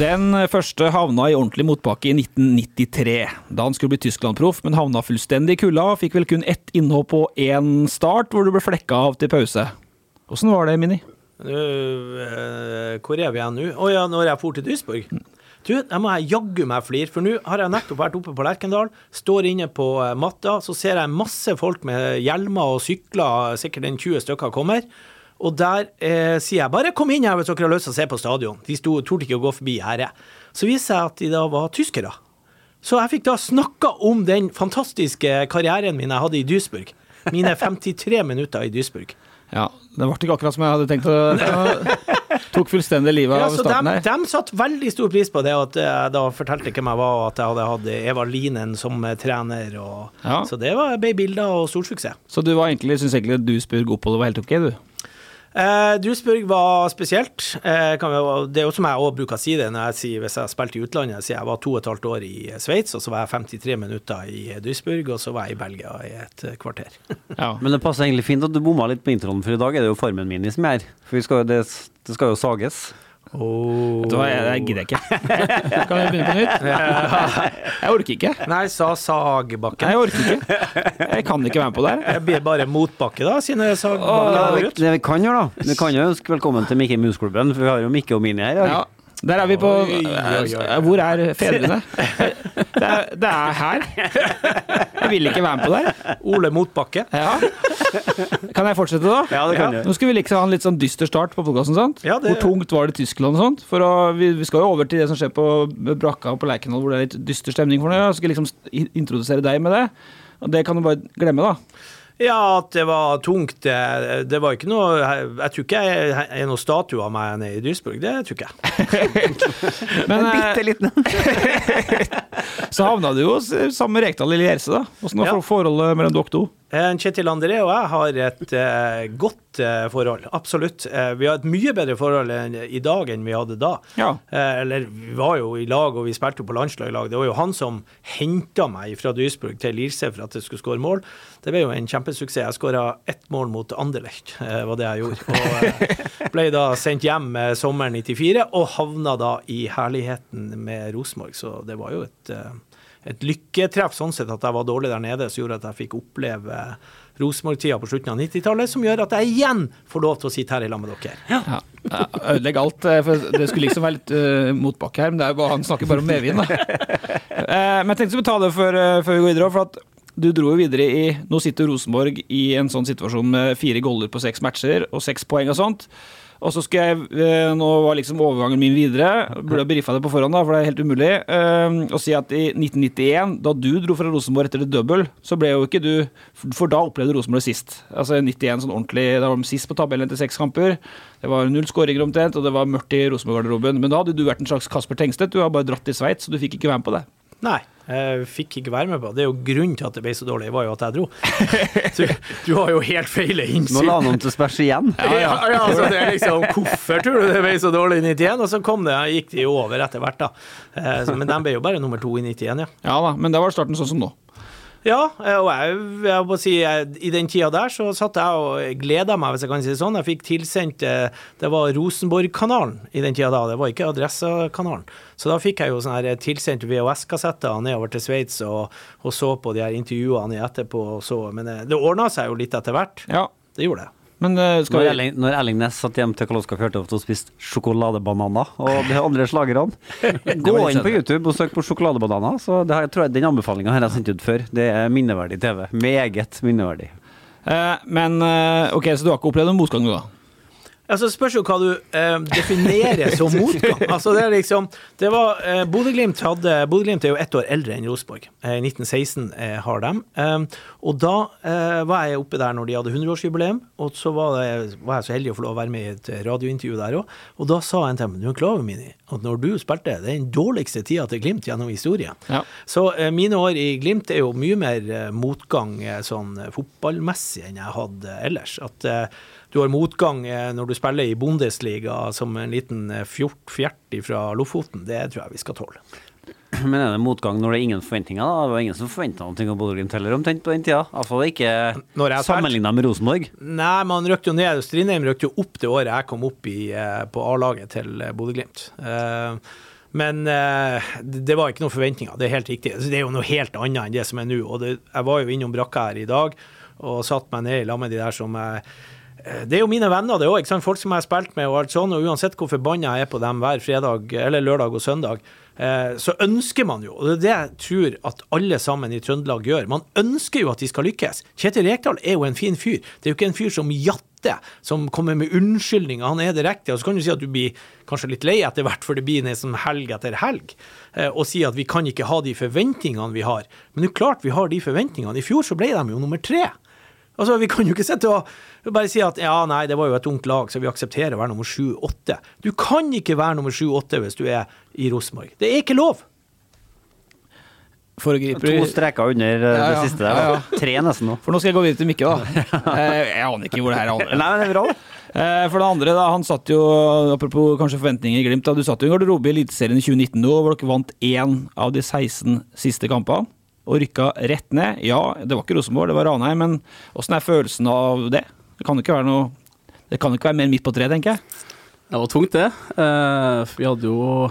Den første havna i ordentlig motbakke i 1993, da han skulle bli Tyskland-proff, men havna fullstendig i kulda fikk vel kun ett innhopp og én start, hvor du ble flekka av til pause. Åssen var det, Mini? Nå, eh, hvor er vi igjen nå? Å ja, når jeg for til Duisburg. Du, jeg må jaggu meg flire, for nå har jeg nettopp vært oppe på Lerkendal, står inne på eh, matta, så ser jeg masse folk med hjelmer og sykler, sikkert en 20 stykker kommer. Og der eh, sier jeg bare kom inn her hvis dere har lyst til å se på stadion. De torde ikke å gå forbi gjerdet. Så viser jeg at de da var tyskere. Så jeg fikk da snakka om den fantastiske karrieren min jeg hadde i Duisburg. Mine 53 minutter i Duisburg. Ja, det ble ikke akkurat som jeg hadde tenkt å Tok fullstendig livet Ja, av så starten de, her. de satte veldig stor pris på det at jeg da fortalte hvem jeg var, og at jeg hadde hatt Eva Linen som eh, trener. Og, Ja. Så det var, ble bilder og storsuksess. Så du var egentlig, syns egentlig Duisburg-oppholdet var helt ok, du? Eh, Duisburg var spesielt. Eh, kan vi, det er jo som jeg også bruker å si det når jeg sier hvis jeg har spilt i utlandet. Jeg sier jeg var to og et halvt år i Sveits, og så var jeg 53 minutter i Duisburg, og så var jeg i Belgia i et eh, kvarter. Ja. Men det passer egentlig fint at du bomma litt på introen, for i dag er det jo Farmen min som er her. For vi skal, det, det skal jo sages. Vet du hva, jeg, jeg gidder ikke. Kan vi begynne på nytt? Jeg orker ikke. Nei, sa Sagbakken. Nei, jeg orker ikke. Jeg kan ikke være med på det her. Jeg blir bare motbakke, da, siden Sagbakken går vi, det vi kan gjøre, da Vi kan jo ønske velkommen til Mikke Mus-klubben, for vi har jo Mikke og Mini her. i dag. Ja, der er vi på Oi, oi, oi. Hvor er fedrene? Det er, det er her. Jeg vil ikke være med på det. Ole Motbakke. Ja. Kan jeg fortsette, da? Ja, det kan Nå du. skal vi liksom ha en litt sånn dyster start på podkasten. Ja, det- Hvor tungt var det i Tyskland og sånt? For å, vi, vi skal jo over til det som skjer på brakka på Lerkendal, hvor det er litt dyster stemning for noe. Jeg skal liksom introdusere deg med det. Og det kan du bare glemme, da. Ja, at det var tungt, det, det var ikke noe Jeg, tror ikke jeg er noen statue av meg nede i Duisburg, det tror ikke jeg. Men eh, Bitte liten. så havna du jo sammen med Rekdal i Lierse, da. Åssen var Ja. forholdet mellom dere to? Eh, Kjetil André og jeg har et eh, godt eh, forhold, absolutt. Eh, vi har et mye bedre forhold enn, i dag enn vi hadde da. Ja. Eh, eller vi var jo i lag, og vi spilte på landslag i lag. Det var jo han som henta meg fra Duisburg til Lierse for at jeg skulle skåre mål. Det ble jo en kjempesuksess. Jeg skåra ett mål mot Anderlecht, eh, var det jeg gjorde. Og ble da sendt hjem sommeren 94, og havna da i herligheten med Rosenborg. Så det var jo et et lykketreff sånn sett at jeg var dårlig der nede, som gjorde at jeg fikk oppleve Rosenborg-tida på slutten av 90-tallet, som gjør at jeg igjen får lov til å sitte her i lag med dere. Ja. Ja, Ødelegg alt. eh, For det skulle liksom være litt uh, motbakke her, men det er jo bare, han snakker bare om medvind. Da. Uh, men jeg tenkte å ta det før, uh, før vi går videre. For at du dro jo videre i Nå sitter Rosenborg i en sånn situasjon med fire goller på seks matcher og seks poeng og sånt. Og så skulle jeg, eh, Nå var liksom overgangen min videre. Burde ha briefa det på forhånd, da, for det er helt umulig. Å si at i 1991, da du dro fra Rosenborg etter det double, så ble jo ikke du For da opplevde Rosenborg sist. Altså i 91 sånn ordentlig Da var de sist på tabellen etter seks kamper. Det var null skåringer omtrent, og det var mørkt i Rosenborg-garderoben. Men da hadde du vært en slags Kasper Tengstedt. Du har bare dratt til Sveits, så du fikk ikke være med på det. Nei. Jeg fikk ikke være med på. Det er jo grunnen til at det ble så dårlig, var jo at jeg dro. Så du har jo helt feil innsyn. Nå la han om til spørs igjen. Ja, ja, ja, altså det er liksom Hvorfor tror du det ble så dårlig i 91? Og så kom det, gikk de jo over etter hvert, da. Eh, Men de ble jo bare nummer to i 91, ja. Ja da, men det var starten sånn som nå. Ja, og jeg, jeg må si, jeg, i den tida der så satt jeg og gleda meg, hvis jeg kan si det sånn. Jeg fikk tilsendt eh, Det var Rosenborg-kanalen i den tida da, det var ikke Adressa-kanalen. Så da fikk jeg jo sånne her tilsendt VHS-kassetter nedover til Sveits og, og så på de her intervjuene etterpå. Og så, men eh, det ordna seg jo litt etter hvert. Ja, Det gjorde det. Men eh, skal Når Erling, når Erling Næss satt hjem til Karl Oskar Fjørtoft og spiste sjokoladebananer og de andre slagerne Gå inn på. YouTube og søk på sjokoladebananer. Så det har, jeg tror jeg, Den anbefalinga har jeg sendt ut før. Det er minneverdig TV. Meget minneverdig. eh, Men eh, OK, så du har ikke opplevd noen motgang, du, da? Altså, spørs jo hva du eh, definerer som motgang. Altså, det er liksom Det var eh, Bodø-Glimt hadde Bodø-Glimt er jo ett år eldre enn Rosenborg. Eh, 1916 eh, har dem. Eh, og da eh, var jeg oppe der når de hadde 100-årsjubileum, og så var, det, var jeg så heldig å få lov å være med i et radiointervju der òg. Og da sa en til meg, du er klar over, Mini, at når du spilte, det er den dårligste tida til Glimt gjennom historien. Ja. Så eh, mine år i Glimt er jo mye mer eh, motgang sånn fotballmessig enn jeg hadde ellers. At eh, du har motgang eh, når du spiller i Bundesliga som en liten eh, fjort, fjert fra Lofoten. Det tror jeg vi skal tåle. Men er det motgang når det er ingen forventninger? da? Det var ingen som forventa noe av Bodø-Glimt heller, omtrent på den tida. Iallfall ikke sammenligna med Rosenborg. Nei, man røkte jo ned. Strindheim røkte jo opp det året jeg kom opp i, eh, på A-laget til Bodø-Glimt. Men det var ikke noen forventninger, det er helt riktig. Det er jo noe helt annet enn det som er nå. Og det, jeg var jo innom brakka her i dag og satt meg ned i lag med de der som jeg det er jo mine venner, det òg. Folk som jeg har spilt med. og alt sånn, og Uansett hvor forbanna jeg er på dem hver fredag, eller lørdag og søndag, eh, så ønsker man jo, og det er det jeg tror at alle sammen i Trøndelag gjør, man ønsker jo at de skal lykkes. Kjetil Rekdal er jo en fin fyr. Det er jo ikke en fyr som jatter, som kommer med unnskyldninger. Han er direkte. Og så kan du si at du blir kanskje litt lei etter hvert, for det blir nesten helg etter helg, eh, og si at vi kan ikke ha de forventningene vi har. Men det er klart vi har de forventningene. I fjor så ble de jo nummer tre. Altså, Vi kan jo ikke sitte og bare si at ja, nei, det var jo et ungt lag, så vi aksepterer å være nummer sju-åtte. Du kan ikke være nummer sju-åtte hvis du er i Rosenborg. Det er ikke lov. Foregriper To streker under eh, Ja, det ja. siste der. Ja. Tre nesten nå. For nå skal jeg gå videre til Mikke, da. Eh, Jeg aner ikke hvor det her er. Nei, men det er bra. Eh, For det andre, da, han satt jo, apropos kanskje forventninger i Glimt, da, du satt jo i garderobe i Eliteserien i 2019 nå, hvor dere vant én av de 16 siste kampene. Og rykka rett ned. Ja, det var ikke Rosenborg, det var Ranheim, men åssen er følelsen av det? Det kan jo ikke være noe Det kan jo ikke være mer midt på treet, tenker jeg. Det var tungt, det. Eh, vi hadde jo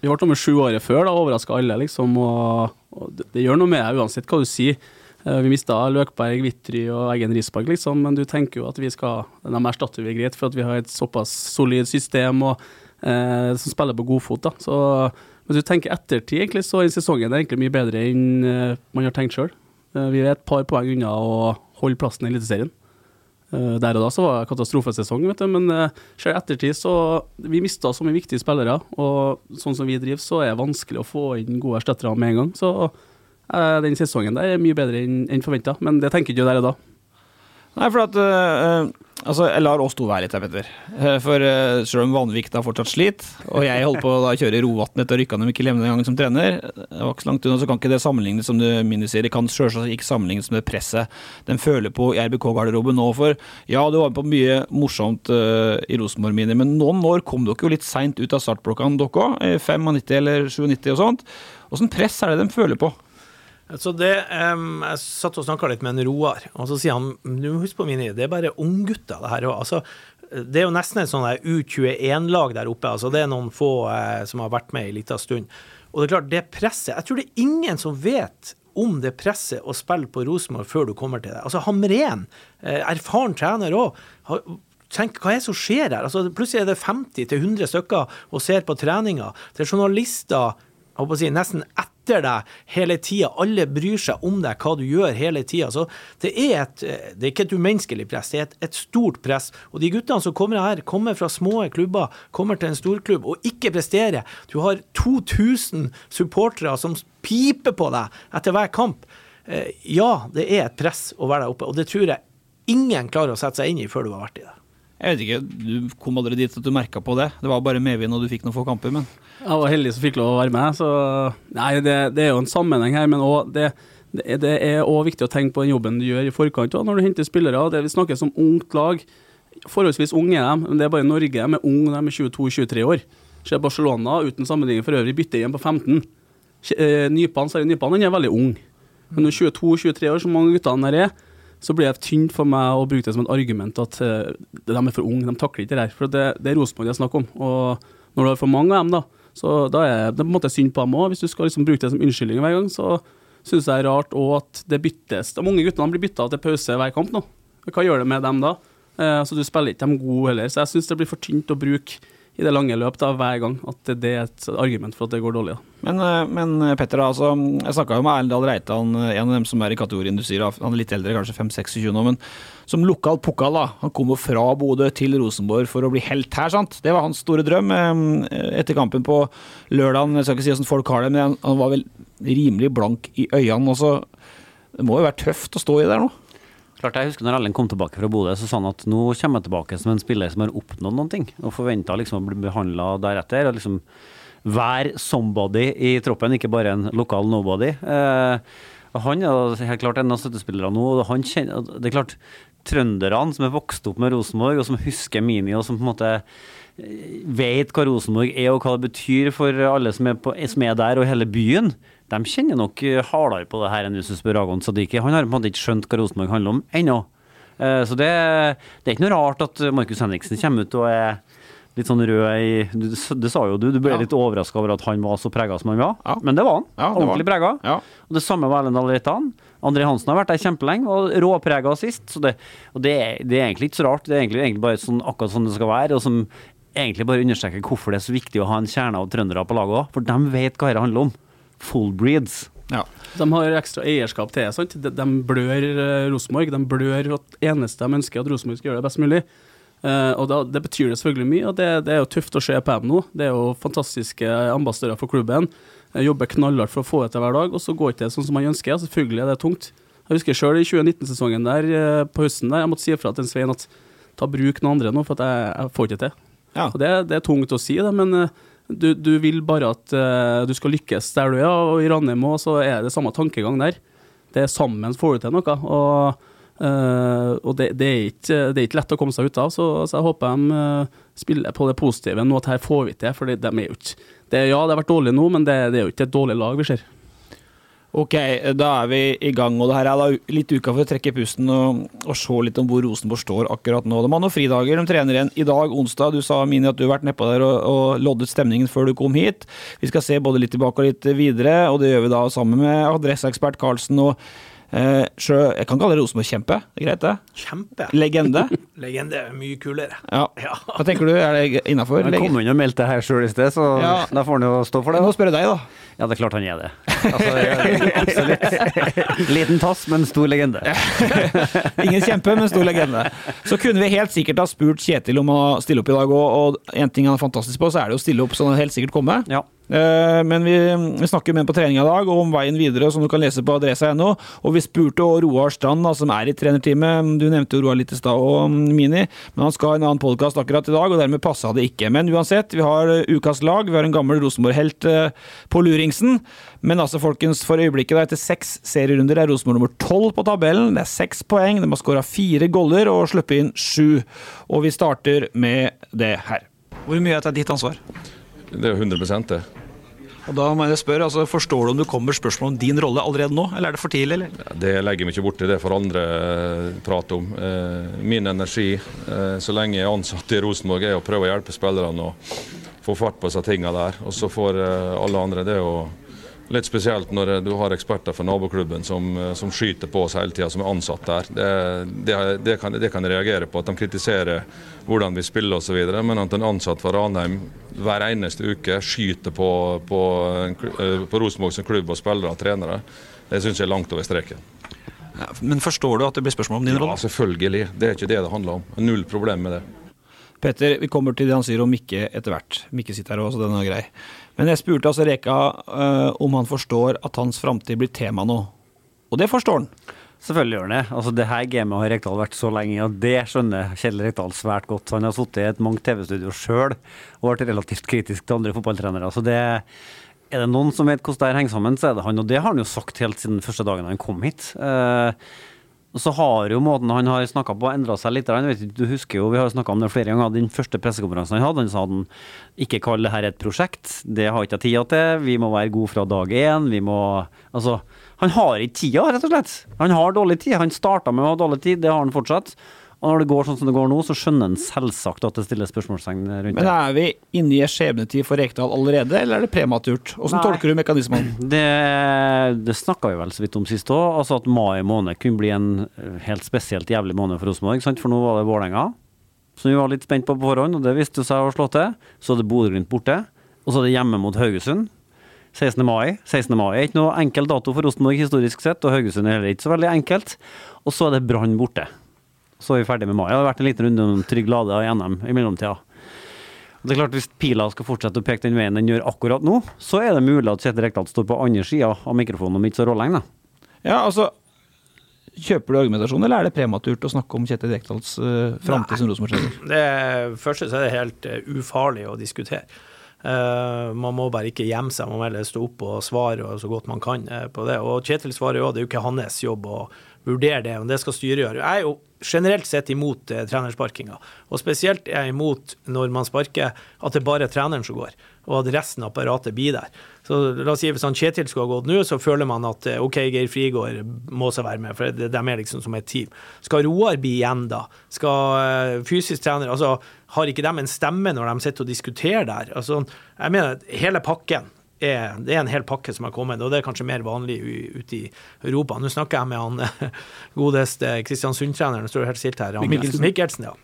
Vi ble nummer sju året før, da, overraska alle, liksom. Og, og det, det gjør noe med deg uansett hva du sier. Eh, vi mista Løkberg, Vitry og Eggen Risberg, liksom, men du tenker jo at vi skal De erstatter vi greit, for at vi har et såpass solid system og, eh, som spiller på godfot. da. Så hvis du tenker ettertid, egentlig, så er sesongen egentlig mye bedre enn eh, man har tenkt sjøl. vi er et par poeng unna å holde plassen i Eliteserien. Eh, der og da så var det katastrofesesong, vet du, men ser ettertid så Vi mista så mye viktige spillere, og sånn som vi driver, så er det vanskelig å få inn gode erstattere med en gang. Så eh, den sesongen der er mye bedre enn forventa, men det tenker ikke du der og da. Nei, for at uh, Altså, jeg lar oss to være litt her, Petter. Eh, For uh, selv om Vanvik da fortsatt sliter, og jeg holder på å da kjøre Rovatn etter å rykke ned Mikkel Hemne den gangen som trener, det var ikke så langt unna, så kan ikke det sammenlignes som. Det kan selvsagt ikke sammenlignes med presset den føler på i RBK-garderoben nå. For ja, du var med på mye morsomt uh, i Rosenborg, Mini, men noen år kom dere jo litt seint ut av startblokkene, dere òg. 95 eller 97 og sånt. Åssen press er det de føler på? Så det, um, Jeg satt og snakka litt med en Roar, og så sier han du må huske på Mini, det er bare unggutter, det her. Altså, det er jo nesten et sånn U21-lag der oppe. altså Det er noen få eh, som har vært med ei lita stund. Og det er klart, det presset Jeg tror det er ingen som vet om det presset å spille på Rosenborg før du kommer til det. Altså Hamren, eh, erfaren trener òg. Tenk, hva er det som skjer her? Altså, plutselig er det 50-100 stykker og ser på treninga. Det er journalister si, nesten etter deg hele tida. Alle bryr seg om deg, hva du gjør hele tida. Så det er, et, det er ikke et umenneskelig press, det er et, et stort press. Og de guttene som kommer her, kommer fra små klubber, kommer til en storklubb og ikke presterer. Du har 2000 supportere som piper på deg etter hver kamp. Eh, Ja, det er et press å være der oppe, og det tror jeg ingen klarer å sette seg inn i før du har vært i det. Jeg vet ikke, Du kom aldri dit at du merka på det. Det var bare medvind og du fikk noen få kamper, men Jeg var heldig som fikk lov å være med, så Nei, det, det er jo en sammenheng her, men også det, det, er òg viktig å tenke på den jobben du gjør i forkant når du henter spillere. Det Vi snakker som ungt lag. Forholdsvis unge er de, men det er bare Norge de er unge, de er 22-23 år. Se Barcelona, uten sammenligning for øvrig, bytter igjen på 15. Eh, Nypan, Sverre Nypan han er veldig ung. Men når 22-23 år, som mange guttene der er, så blir det tynt for meg å bruke det som et argument at eh, de er for unge, de takler ikke det her. For det, det er Rosenborg det er snakk om. Og når du har for mange av dem, da, så da er det på en måte synd på dem òg. Hvis du skal liksom bruke det som unnskyldning hver gang, så syns jeg det er rart òg at det byttes. De unge guttene blir bytta til pause hver kamp nå. Hva gjør det med dem da? Eh, så du spiller ikke dem gode heller. Så jeg syns det blir for tynt å bruke i det lange løp da, hver gang at det er et argument for at det går dårlig. Da. Men, eh, men Petter, altså, jeg snakka jo med Erlend Dahl Reitan, en av dem som er i kategorien du sier, han er litt eldre, kanskje 5-26 nå, men som lokal pokal, da. Han jo fra Bodø til Rosenborg for å bli helt her, sant. Det var hans store drøm. eh, Etter kampen på lørdagen, jeg skal ikke si hvordan folk har det, men han var vel rimelig blank i øynene. Også. Det må jo være tøft å stå i der nå? Klart jeg husker når Ellen kom tilbake fra Bodø, så sa han at nå kommer jeg tilbake som en spiller som har oppnådd noen ting, og forventa liksom å bli behandla deretter. og liksom være somebody i troppen, ikke bare en lokal nobody. Eh, han er helt klart en av støttespillerne nå. og han kjenner, det er klart, Trønderne som er vokst opp med Rosenborg, og som husker Mini, og som på en måte vet hva Rosenborg er og hva det betyr for alle som er, på, som er der og hele byen, de kjenner nok hardere på det her enn hvis du spør Agon Sadiki. Han har på en måte ikke skjønt hva Rosenborg handler om ennå. Eh, Så det, det er ikke noe rart at Markus Henriksen kommer ut og er litt sånn rød i Du, det sa jo du, du ble Ja. litt overraska over at han var så prega som han var. Men det var han. Ja, det Ordentlig prega. Ja. Og det samme var Elendal Reitan. André Hansen har vært der kjempelenge og råprega sist. Så det, og det, det er egentlig ikke så rart. Det er egentlig, egentlig bare sånn, akkurat sånn det skal være. Og som egentlig bare understreker hvorfor det er så viktig å ha en kjerne av trøndere på laget òg. For de vet hva dette handler om. Full breeds. De har ekstra eierskap til sant? De, de blør eh, Rosenborg. De blør at eneste de ønsker at Rosenborg skal gjøre det best mulig. Uh, og da, Det betyr det selvfølgelig mye, og det, det er jo tøft å se på dem nå. Det er jo fantastiske ambassadører for klubben. Jeg jobber knallhardt for å få det til hver dag, og så går ikke det sånn som man ønsker. Selvfølgelig er det tungt. Jeg husker sjøl i 2019-sesongen der eh, på høsten der, jeg måtte si ifra til Svein at ta bruk noen andre nå, for jeg, jeg får ikke til. Og det, det er tungt å si, det, men eh, du, du vil bare at uh, du skal lykkes der du er, og i Ranheim òg, så er det samme tankegang der. Det er sammen får du til noe. Og, Uh, og det, det, er ikke, det er ikke lett å komme seg ut av, så, så jeg håper de uh, spiller på det positive nå, at her får vi til. For de er jo ikke det, Ja, det har vært dårlig nå, men det, det er jo ikke et dårlig lag vi ser. Ok, da er vi i gang, og det her er da litt uka for å trekke pusten og, og se litt om hvor Rosenborg står akkurat nå. De har noen fridager, de trener igjen i dag, onsdag. Du sa Mini at du har vært nedpå der og, og loddet stemningen før du kom hit. Vi skal se både litt tilbake og litt videre, og det gjør vi da sammen med adresseekspert Karlsen og eh, sjø, Jeg kan kalle det Rosenborg-kjempe, det er greit det? Kjempe. Legende. Legende er mye kulere. Ja. Hva tenker du, er det innafor? Han kom inn og meldte her sjøl i sted, så Ja. da får han jo stå for det. Nå spør jeg deg, da. Ja, det er klart han er det. Altså, absolutt. Liten tass, men stor legende. Ingen kjempe, men stor legende. Så kunne vi helt sikkert ha spurt Kjetil om å stille opp i dag òg, og en ting han er fantastisk på, så er det å stille opp så han helt sikkert komme. Ja. Men vi, vi snakker med ham på trening i dag, og om veien videre, som du kan lese på adressa.no. Og vi spurte Roar Strand, da, som er i trenerteamet. Du nevnte jo Roar litt i stad, og mm, Mini, men han skal ha en annen podkast akkurat i dag, og dermed passa det ikke. Men uansett, vi har eh, ukas lag. Vi har en gammel Rosenborg-helt på på luringsen. Men altså, folkens, for øyeblikket, da, etter seks serierunder, er Rosenborg nummer tolv på tabellen. Det er seks poeng. De har skåra fire goller og sluppet inn sju. Og vi starter med det her. Hvor mye er det ditt ansvar? Det er jo 100 det. Og da må jeg spørre, altså, Forstår du om du kommer spørsmål om din rolle allerede nå, eller er det for tidlig? eller? Det legger vi ikke borti, det får andre eh, prate om. Eh, Min energi eh, så lenge jeg er ansatt i Rosenborg, er å prøve å hjelpe spillerne å få fart på disse tingene der. Og så får eh, alle andre det jo litt spesielt når eh, du har eksperter fra naboklubben som, eh, som skyter på oss hele tida, som er ansatt der. Det, det, det, kan, det kan jeg reagere på, at de kritiserer hvordan vi spiller osv. Men at en ansatt fra Ranheim hver eneste uke skyter på, på, på Rosenborg som klubb og spillere og trenere, det syns jeg er langt over streken. Men forstår du at det blir spørsmål om din rolle? Ja, selvfølgelig. Det er ikke det det handler om. Null problem med det. Petter, vi kommer til det han sier om Mikke etter hvert. Mikke sitter her også, så den er grei. Men jeg spurte altså Reka uh, om han forstår at hans framtid blir tema nå. Og det forstår han. Selvfølgelig gjør han det. Altså, det her gamet har Rekdal vært så lenge, og det skjønner Kjell Rekdal svært godt. Han har sittet i et mange TV-studio sjøl og vært relativt kritisk til andre fotballtrenere. Så det er det noen som vet hvordan det henger sammen, så er det han. Og det har han jo sagt helt siden første dagen han kom hit. Eh, og så har jo måten han har snakka på endra seg litt. Vet du husker jo, Vi har snakka om det flere ganger. Den første pressekonferansen han hadde, han sa han ikke kall det her et prosjekt. Det har ikke jeg tida til. Vi må være gode fra dag én. Vi må Altså, han har ikke tida, rett og slett. Han har dårlig tid. Han starta med å ha dårlig tid, det har han fortsatt. Og når det går sånn som det går nå, så skjønner en selvsagt at det stilles spørsmålstegn rundt Men er vi inne i en skjebnetid for Rekdal allerede, eller er det prematurt? Hvordan Nei. tolker du mekanismene? Det, det snakka vi vel så vidt om sist òg. Altså at mai måned kunne bli en helt spesielt jævlig måned for Rosenborg. For nå var det Vålerenga, som vi var litt spent på på forhånd, og det viste seg å slå til. Så er det Bodø-Glimt borte, og så er det hjemme mot Haugesund. 16. mai. 16. mai er ikke noe enkel dato for Rosenborg historisk sett, og Haugesund er heller ikke så veldig enkelt. Og så er det Brann borte. Så er vi ferdig med mai. Det har vært en liten runde om Trygg Lade og NM i mellomtida. Det er klart Hvis pila skal fortsette å peke den veien den gjør akkurat nå, så er det mulig at Kjetil Rekdal står på andre sida av mikrofonen om ikke så rålenge. Ja, altså Kjøper du argumentasjon, eller er det prematurt å snakke om Kjetil Rekdals uh, framtid som Rosenborg-trener? Det første så er det helt uh, ufarlig å diskutere. Uh, man må bare ikke gjemme seg, man må heller stå opp og svare så godt man kan uh, på det. Og Kjetil svarer jo, det er jo ikke hans jobb å vurdere det, men det skal styret gjøre. Jeg er jo generelt sett imot eh, trenersparkinga, og spesielt er jeg imot når man sparker at det bare er treneren som går, og at resten av apparatet blir der. Så la oss si Hvis han Kjetil skulle ha gått nå, så føler man at eh, OK, Geir Frigård må også være med, for de er liksom som et team. Skal Roar bli igjen da? Skal eh, fysisk trener altså Har ikke de en stemme når de sitter og diskuterer der? Altså, jeg mener, hele pakken er, det er en hel pakke som har kommet, og det er kanskje mer vanlig ute i Europa. Nå snakker jeg med han godeste Kristiansund-treneren, står helt stilt her. Mikkelsen. Mikkelsen, ja.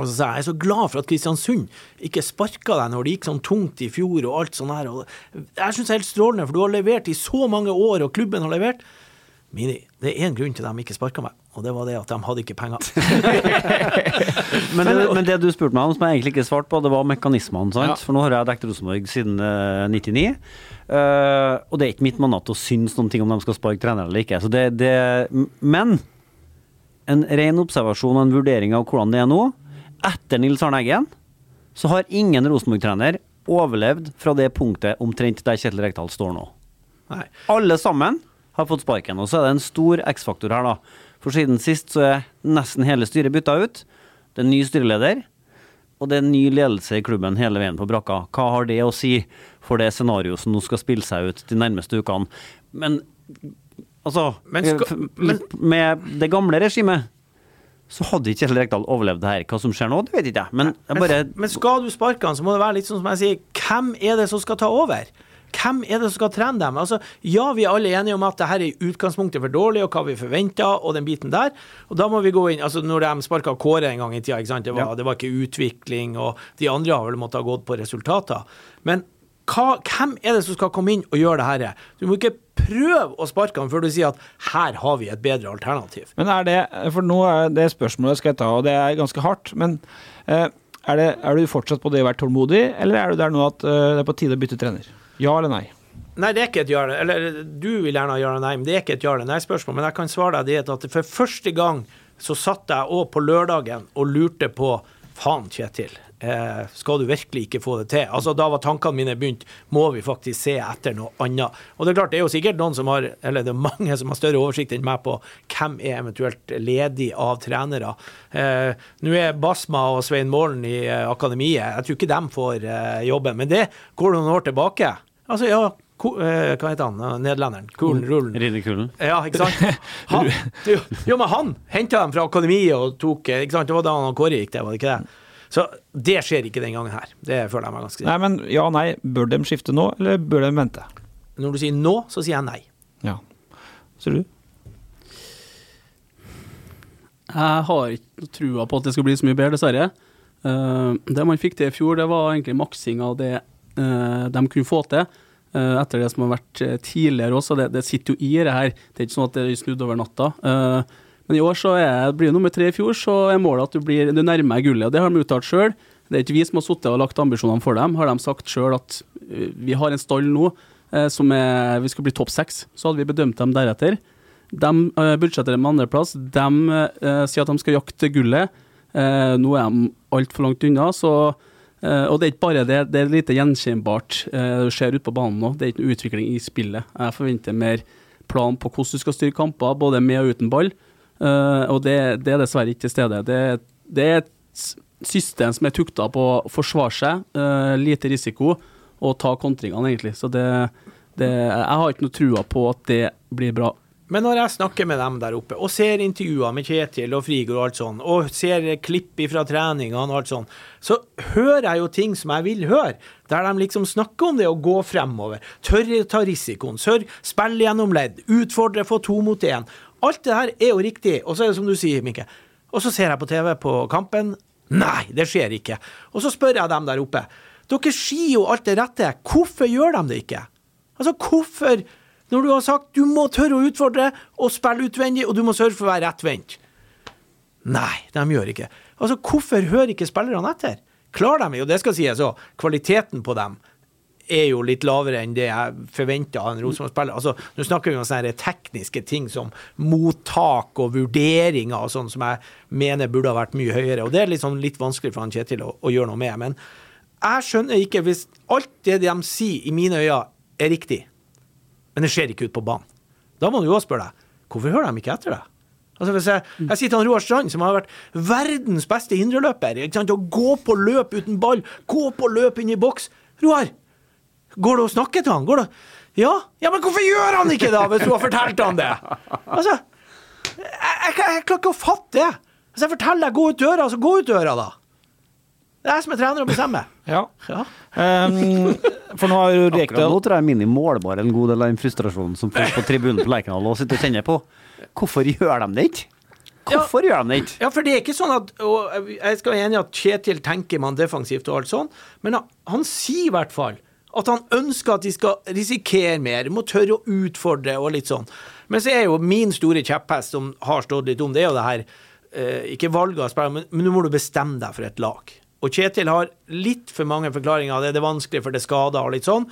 Og så sa jeg jeg er så glad for at Kristiansund ikke sparka deg når det gikk sånn tungt i fjor og alt sånn her. Jeg syns det er helt strålende, for du har levert i så mange år, og klubben har levert. Mini, det er én grunn til at de ikke sparka meg, og det var det at de hadde ikke penger. Men det, men det du spurte meg om, som jeg egentlig ikke svarte på, det var mekanismene. sant? Ja. For nå har jeg dekket Rosenborg siden uh, 99. uh, og det er ikke mitt mandat å synes noen ting om de skal sparke trener eller ikke. Så det, det, men en ren observasjon og en vurdering av hvordan det er nå. Etter Nils Arne Eggen så har ingen Rosenborg-trener overlevd fra det punktet omtrent der Kjetil Rekdal står nå. Nei. Alle sammen har fått sparken. Og så er det en stor X-faktor her, da. For siden sist så er nesten hele styret bytta ut. Det er ny styreleder. Og det er ny ledelse i klubben hele veien på brakka. Hva har det å si for det scenarioet som nå skal spille seg ut de nærmeste ukene? Men altså Men skal- men- Med det gamle regimet så hadde ikke Kjell Rekdal overlevd det her. Hva som skjer nå, det vet ikke jeg. Men jeg bare Men, skal du sparke han, så må det være litt sånn som jeg sier, hvem er det som skal ta over? Hvem er det som skal trene dem? Altså, ja, vi er alle enige om at det her er i utgangspunktet for dårlig, og hva vi forventer, og den biten der. Og da må vi gå inn altså Når de sparka Kåre en gang i tida? Det, var, det var ikke utvikling, og de andre har vel måttet ha gått på resultater. Men hva, hvem er det som skal komme inn og gjøre det her? Du må ikke prøve å sparke ham før du sier at her har vi et bedre alternativ. Men er det For nå er det spørsmålet skal jeg ta, og det er ganske hardt. Men eh, er, det, er du fortsatt på det å være tålmodig, eller er du der nå at eh, det er på tide å bytte trener? Ja eller nei? Nei, det er ikke et ja eller Eller du vil gjerne ha ja eller nei, men det er ikke et ja eller nei-spørsmål. Men jeg kan svare deg det at for første gang så satt jeg òg på lørdagen og lurte på Faen, Kjetil. Eh, skal du virkelig ikke få det til? Altså, Da var tankene mine begynt. Må vi faktisk se etter noe annet? Og det er klart, det er jo sikkert noen som har, eller det er mange som har større oversikt enn meg på hvem er eventuelt ledig av trenere. Eh, Nå er Basma og Svein Målen i eh, akademiet. Jeg tror ikke de får eh, jobben, men det går noen år tilbake. Altså, ja, ko, eh, hva heter han, eh, nederlenderen? Kulen, rullen. Rine Kulen. Ja, ikke sant? Han, jo, jo, men han henta dem fra akademiet og tok eh, ikke sant? Det var da han og Kåre gikk det, var det ikke det? Så det skjer ikke den gangen her. Det føler jeg meg ganske Nei, men ja nei. Bør de skifte nå, eller bør de vente? Når du sier nå, så sier jeg nei. Ja. Ser du? Jeg har ikke trua på at det skal bli så mye bedre, dessverre. Eh, det man fikk til i fjor, det var egentlig maksing av det de kunne få til. eh, etter det som har vært eh, tidligere også. Det, det sitter jo i det her. Det er ikke sånn at det er snudd over natta. Eh, men i år så er, blir du nummer tre i fjor, så er målet at du, blir, du nærmer gullet. og Det har de uttalt sjøl. Det er ikke vi som har sittet og lagt ambisjonene for dem. Har de sagt sjøl at eh, vi har en stall nå eh, som er, vi skal bli topp seks, så hadde vi bedømt dem deretter. De budsjetterer med andreplass. De eh, sier at de skal jakte gullet. Eh, nå er de altfor langt unna, så eh, Og det er ikke bare det, det er lite gjenkjennbart. Uh, det skjer ute på banen nå. Det er ikke noe utvikling i spillet. Jeg forventer mer plan på hvordan du skal styre kamper, både med og uten ball. Eh, og det, det er dessverre ikke til stede. Det, det er et system som er tukta på å forsvare seg, eh, lite risiko, og ta kontringene, egentlig. Så det, det Jeg har ikke noe trua på at det blir bra. Men når jeg snakker med dem der oppe, og ser intervjuer med Kjetil og Frigård og alt sånn, og ser klipp fra treningene og alt sånn, så hører jeg jo ting som jeg vil høre. Der de liksom snakker om det å gå fremover. Tørre å ta risikoen. Sør, spille gjennom ledd. Utfordre, få to mot én. Alt det her er jo riktig. Og så er det som du sier, Mikke. Og så ser jeg på TV på kampen. Nei, det skjer ikke. Og så spør jeg dem der oppe. Dere sier jo alt det rette. Hvorfor gjør de det ikke? Altså, hvorfor Når du har sagt du må tørre å utfordre og spille utvendig, og du må sørge for å være rettvendt. Nei, de gjør ikke. Altså, hvorfor hører ikke spillerne etter? Klarer de jo, det skal sies òg, kvaliteten på dem er jo litt lavere enn det jeg forventa av en Rosenborg-spiller. Altså, Nå snakker vi om sånne tekniske ting som mottak og vurderinger og sånn, som jeg mener burde ha vært mye høyere. Og det er liksom litt vanskelig for han Kjetil å, å gjøre noe med. Men jeg skjønner ikke hvis alt det de sier, i mine øyne, er riktig, men det skjer ikke ute på banen. Da må du jo spørre deg, hvorfor hører de ikke etter deg? Altså hvis jeg, jeg sier til han Roar Strand, som har vært verdens beste indreløper, å gå på løp uten ball, gå på løp inn i boks. Roar, går det å snakke til han? Går det? Ja? Ja, men hvorfor gjør han ikke det, hvis du har fortalt han det? Altså, jeg, jeg, jeg klarer ikke å fatte det. Hvis jeg forteller deg gå ut døra, så gå ut døra, da. Det er jeg som er trener og bestemmer. Ja. Ja. Um, for nå har jo Akkurat Rekdal nå tror jeg Mini målbar en god del av den frustrasjonen som folk på tribunen på Lerkendal og sitter og kjenner på. Hvorfor gjør de det ikke? Hvorfor gjør de det ikke? Ja, for det er ikke sånn at og Jeg skal være enig i at Kjetil tenker man defensivt og alt sånn, men han, han sier i hvert fall at han ønsker at de skal risikere mer, må tørre å utfordre og litt sånn. Men så er jo min store kjepphest som har stått litt om, det er jo det her eh, Ikke valget av spillere, men, men nå må du bestemme deg for et lag. Og Kjetil har litt for mange forklaringer. Det er det vanskelig, for det er skader og litt sånn.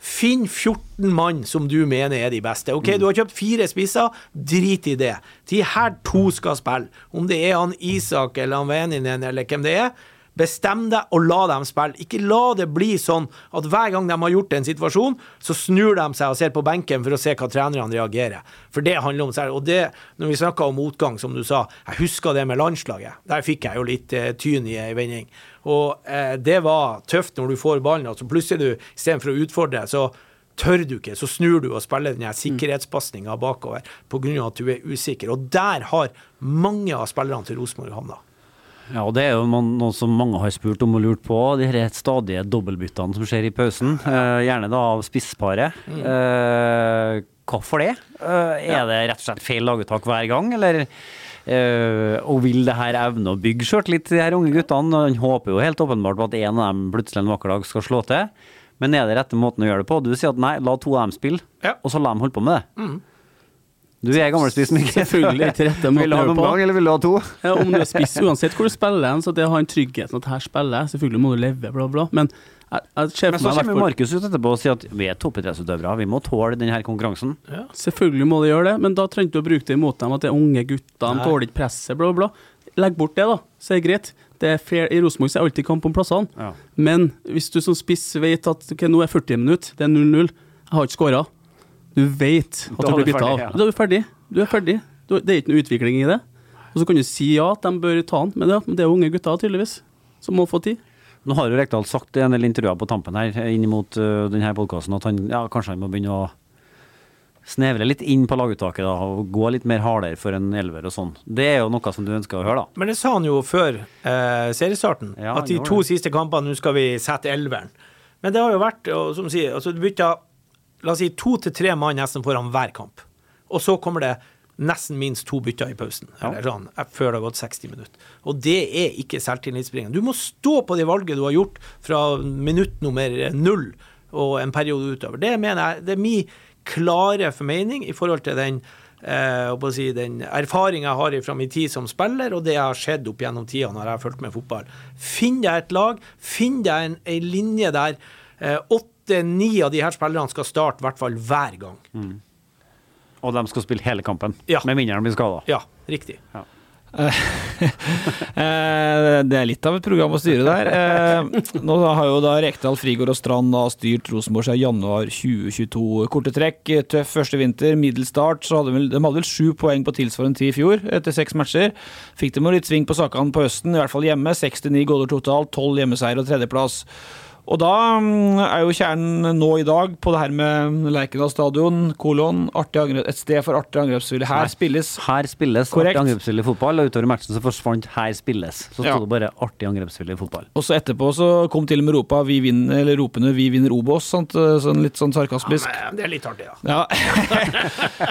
Finn 14 mann som du mener er de beste. Ok, Du har kjøpt fire spisser, drit i det. De her to skal spille. Om det er han Isak eller han Veninen eller hvem det er, bestem deg og la dem spille. Ikke la det bli sånn at hver gang de har gjort en situasjon, så snur de seg og ser på benken for å se hva trenerne reagerer. For det handler om seg. Og det, når vi snakka om motgang, som du sa, jeg husker det med landslaget. Der fikk jeg jo litt eh, tyn i ei vending. Og eh, det var tøft når du får ballen, og så plutselig du, istedenfor å utfordre, så tør du ikke, så snur du og spiller den her sikkerhetspasninga bakover pga. at du er usikker. Og der har mange av spillerne til Rosenborg havna. Ja, og Det er jo noe som mange har spurt om og lurt på. De her stadige dobbeltbyttene som skjer i pausen. Eh, gjerne da av spissparet. Eh, hvorfor det? Eh, er det rett og slett feil laguttak hver gang, eller? Eh, og vil det her evne å bygge sjøltillit til de her unge guttene? Han håper jo helt åpenbart på at en av dem plutselig en vakker dag skal slå til. Men er det rette måten å gjøre det på? Du sier at nei, la to av dem spille, og så la dem holde på med det. Mm. Du er gammelspiss, Mikkel. Selvfølgelig til rette Vil du ha noen gang, eller vil du ha to? Ja, om du er spiss, uansett hvor du spiller hen, så det å ha en tryggheten at her spiller jeg, selvfølgelig må du leve, bla, bla. Men jeg, jeg Men så kommer Markus ut etterpå og sier at vi er toppidrettsutøvere, vi må tåle denne konkurransen. Selvfølgelig må de gjøre det, men da trenger du å bruke det imot dem at det er unge gutter, de tåler ikke presset, bla, bla. Legg bort det, da, så er det greit. Det er fair. I Rosenborg er alltid kamp om plassene. Ja. Men hvis du som spiss vet at ok, nå er 40 minutter, det er 0-0, jeg har ikke skåra. Du vet at Da du blir bitt av. ja. Da er du ferdig. Du er ferdig. Du, det er ikke noe utvikling i det. Og så kan du si ja, at de bør ta han, men det, det er jo unge gutter tydeligvis, som må få tid. Nå har jo Rekdal sagt i en del intervjuer på tampen her, inn mot uh, denne podkasten, at han ja, kanskje han må begynne å snevre litt inn på laguttaket da, og gå litt mer hardere for en elver og sånn. Det er jo noe som du ønsker å høre, da. Men det sa han jo før eh, seriestarten, Ja, at de to det. siste kampene, nå skal vi sette elveren. Men det har jo vært, og som du sier, altså du bytta la oss si to til tre mann nesten foran hver kamp. Og så kommer det nesten minst to bytter i pausen, eller sånn, eh, før det har gått 60 minutter. Og det er ikke selvtillitsbringende. Du må stå på det valget du har gjort fra minutt nummer null og en periode utover. Det mener jeg, det er min klare formening i forhold til den eh, si, den erfaringa jeg har fra min tid som spiller, og det jeg har sett opp gjennom tida når jeg har fulgt med fotball. Finn deg et lag, finn deg en, en linje der eh, åtte-ni av de her spillerne skal starte, i hvert fall hver gang. Og de skal spille hele kampen, Ja. med mindre de blir skada. Ja, riktig. Ja. Det er litt av et program å styre der. Eh, Nå har jo da Rekdal, Frigård og Strand da styrt Rosenborg siden januar 2022. Korte trekk, tøff første vinter, middels start. Så hadde de hadde vel sju poeng på tilsvarende tid i fjor, etter seks matcher. Fikk de jo litt sving på sakene på høsten, i hvert fall hjemme. 69 goller totalt, 12 hjemmeseier og tredjeplass. Og da mm, er jo kjernen nå i dag på det her med Lerkendal stadion, kolon, artig angrep, et sted for artig angrepsvilje. Her Nei. spilles Her spilles Korrekt. artig angrepsspill i fotball, og utover i matchen så forsvant 'her spilles'. Så sto Ja. det bare 'artig angrepsspill i fotball'. Og så etterpå så kom til og med ropa vi vinner, eller ropene 'vi vinner Obos', sant? sånn litt sånn sarkasmisk. Men Det er litt artig, ja. Ja.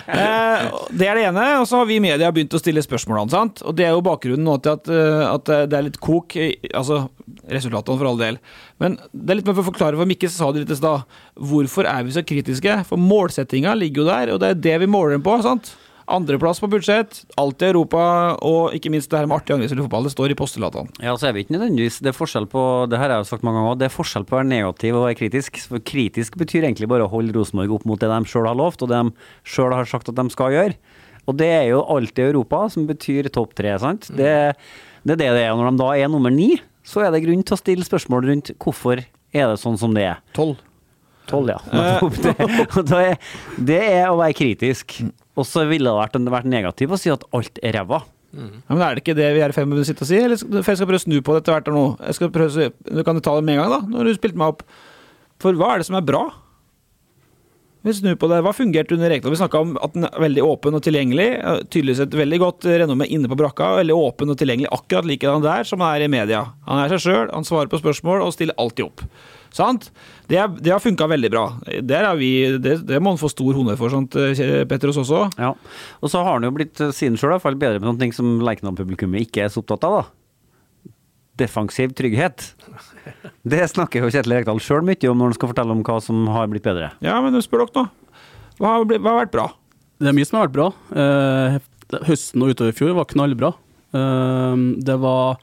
Eh, det er det ene. Og så har vi i media begynt å stille spørsmålene. sant? Og det er jo bakgrunnen nå til at, eh, at det er litt kok. Altså resultatene, for all del. Men det er litt mer for å forklare, for Mikke sa det litt i stad. Hvorfor er vi så kritiske? For målsettinga ligger jo der, og det er det vi måler dem på. sant? Andreplass på budsjett, alt i Europa, og ikke minst det her med artig angrepsspill i fotball. Det står i postulatene. Ja, så er vi ikke nødvendigvis Det er forskjell på Det her har jeg jo sagt mange ganger Det er forskjell på å være negativ og være kritisk. For kritisk betyr egentlig bare å holde Rosenborg opp mot det de sjøl har lovt, og det de sjøl har sagt at de skal gjøre. Og det er jo alt i Europa som betyr topp tre, sant. Det, det er det det er. Når de da er nummer ni, så er det grunn til å stille spørsmål rundt hvorfor er det sånn som det er. Tolv. Tolv, ja. Det, er, det er å være kritisk. Og så ville det vært, vært negativ å si at alt er ræva. Ja, men Er det ikke det vi er i ferd med å sitte og si, eller skal, jeg skal prøve å snu på det etter hvert? noe? Jeg skal prøve å si, Du kan ta det med en gang, da, når du spilte meg opp. For hva er det som er bra? Vi snur på det. Hva fungerte under Rekdal? Vi snakka om at den er veldig åpen og tilgjengelig. Eh, Tydeligvis et veldig godt renommé inne på brakka. Veldig åpen og tilgjengelig, akkurat likedan der som han er i media. Han er seg sjøl, han svarer på spørsmål og stiller alltid opp. Sant? Det, er, det har funka veldig bra. Vi, det, det må han få stor honnør for, sant, eh, Petros også. Ja. Og så har han jo blitt eh, siden sjøl bedre med noen ting som Lerkendal-publikummet ikke er så opptatt av, da. Defensiv trygghet. Det snakker jo Kjetil Rekdal sjøl mye om når han skal fortelle om hva som har blitt bedre. Ja, men spør dere nå. Hva har, blitt- hva har vært bra? Det er mye som har vært bra. Eh, høsten og utover i fjor var knallbra. Eh, det var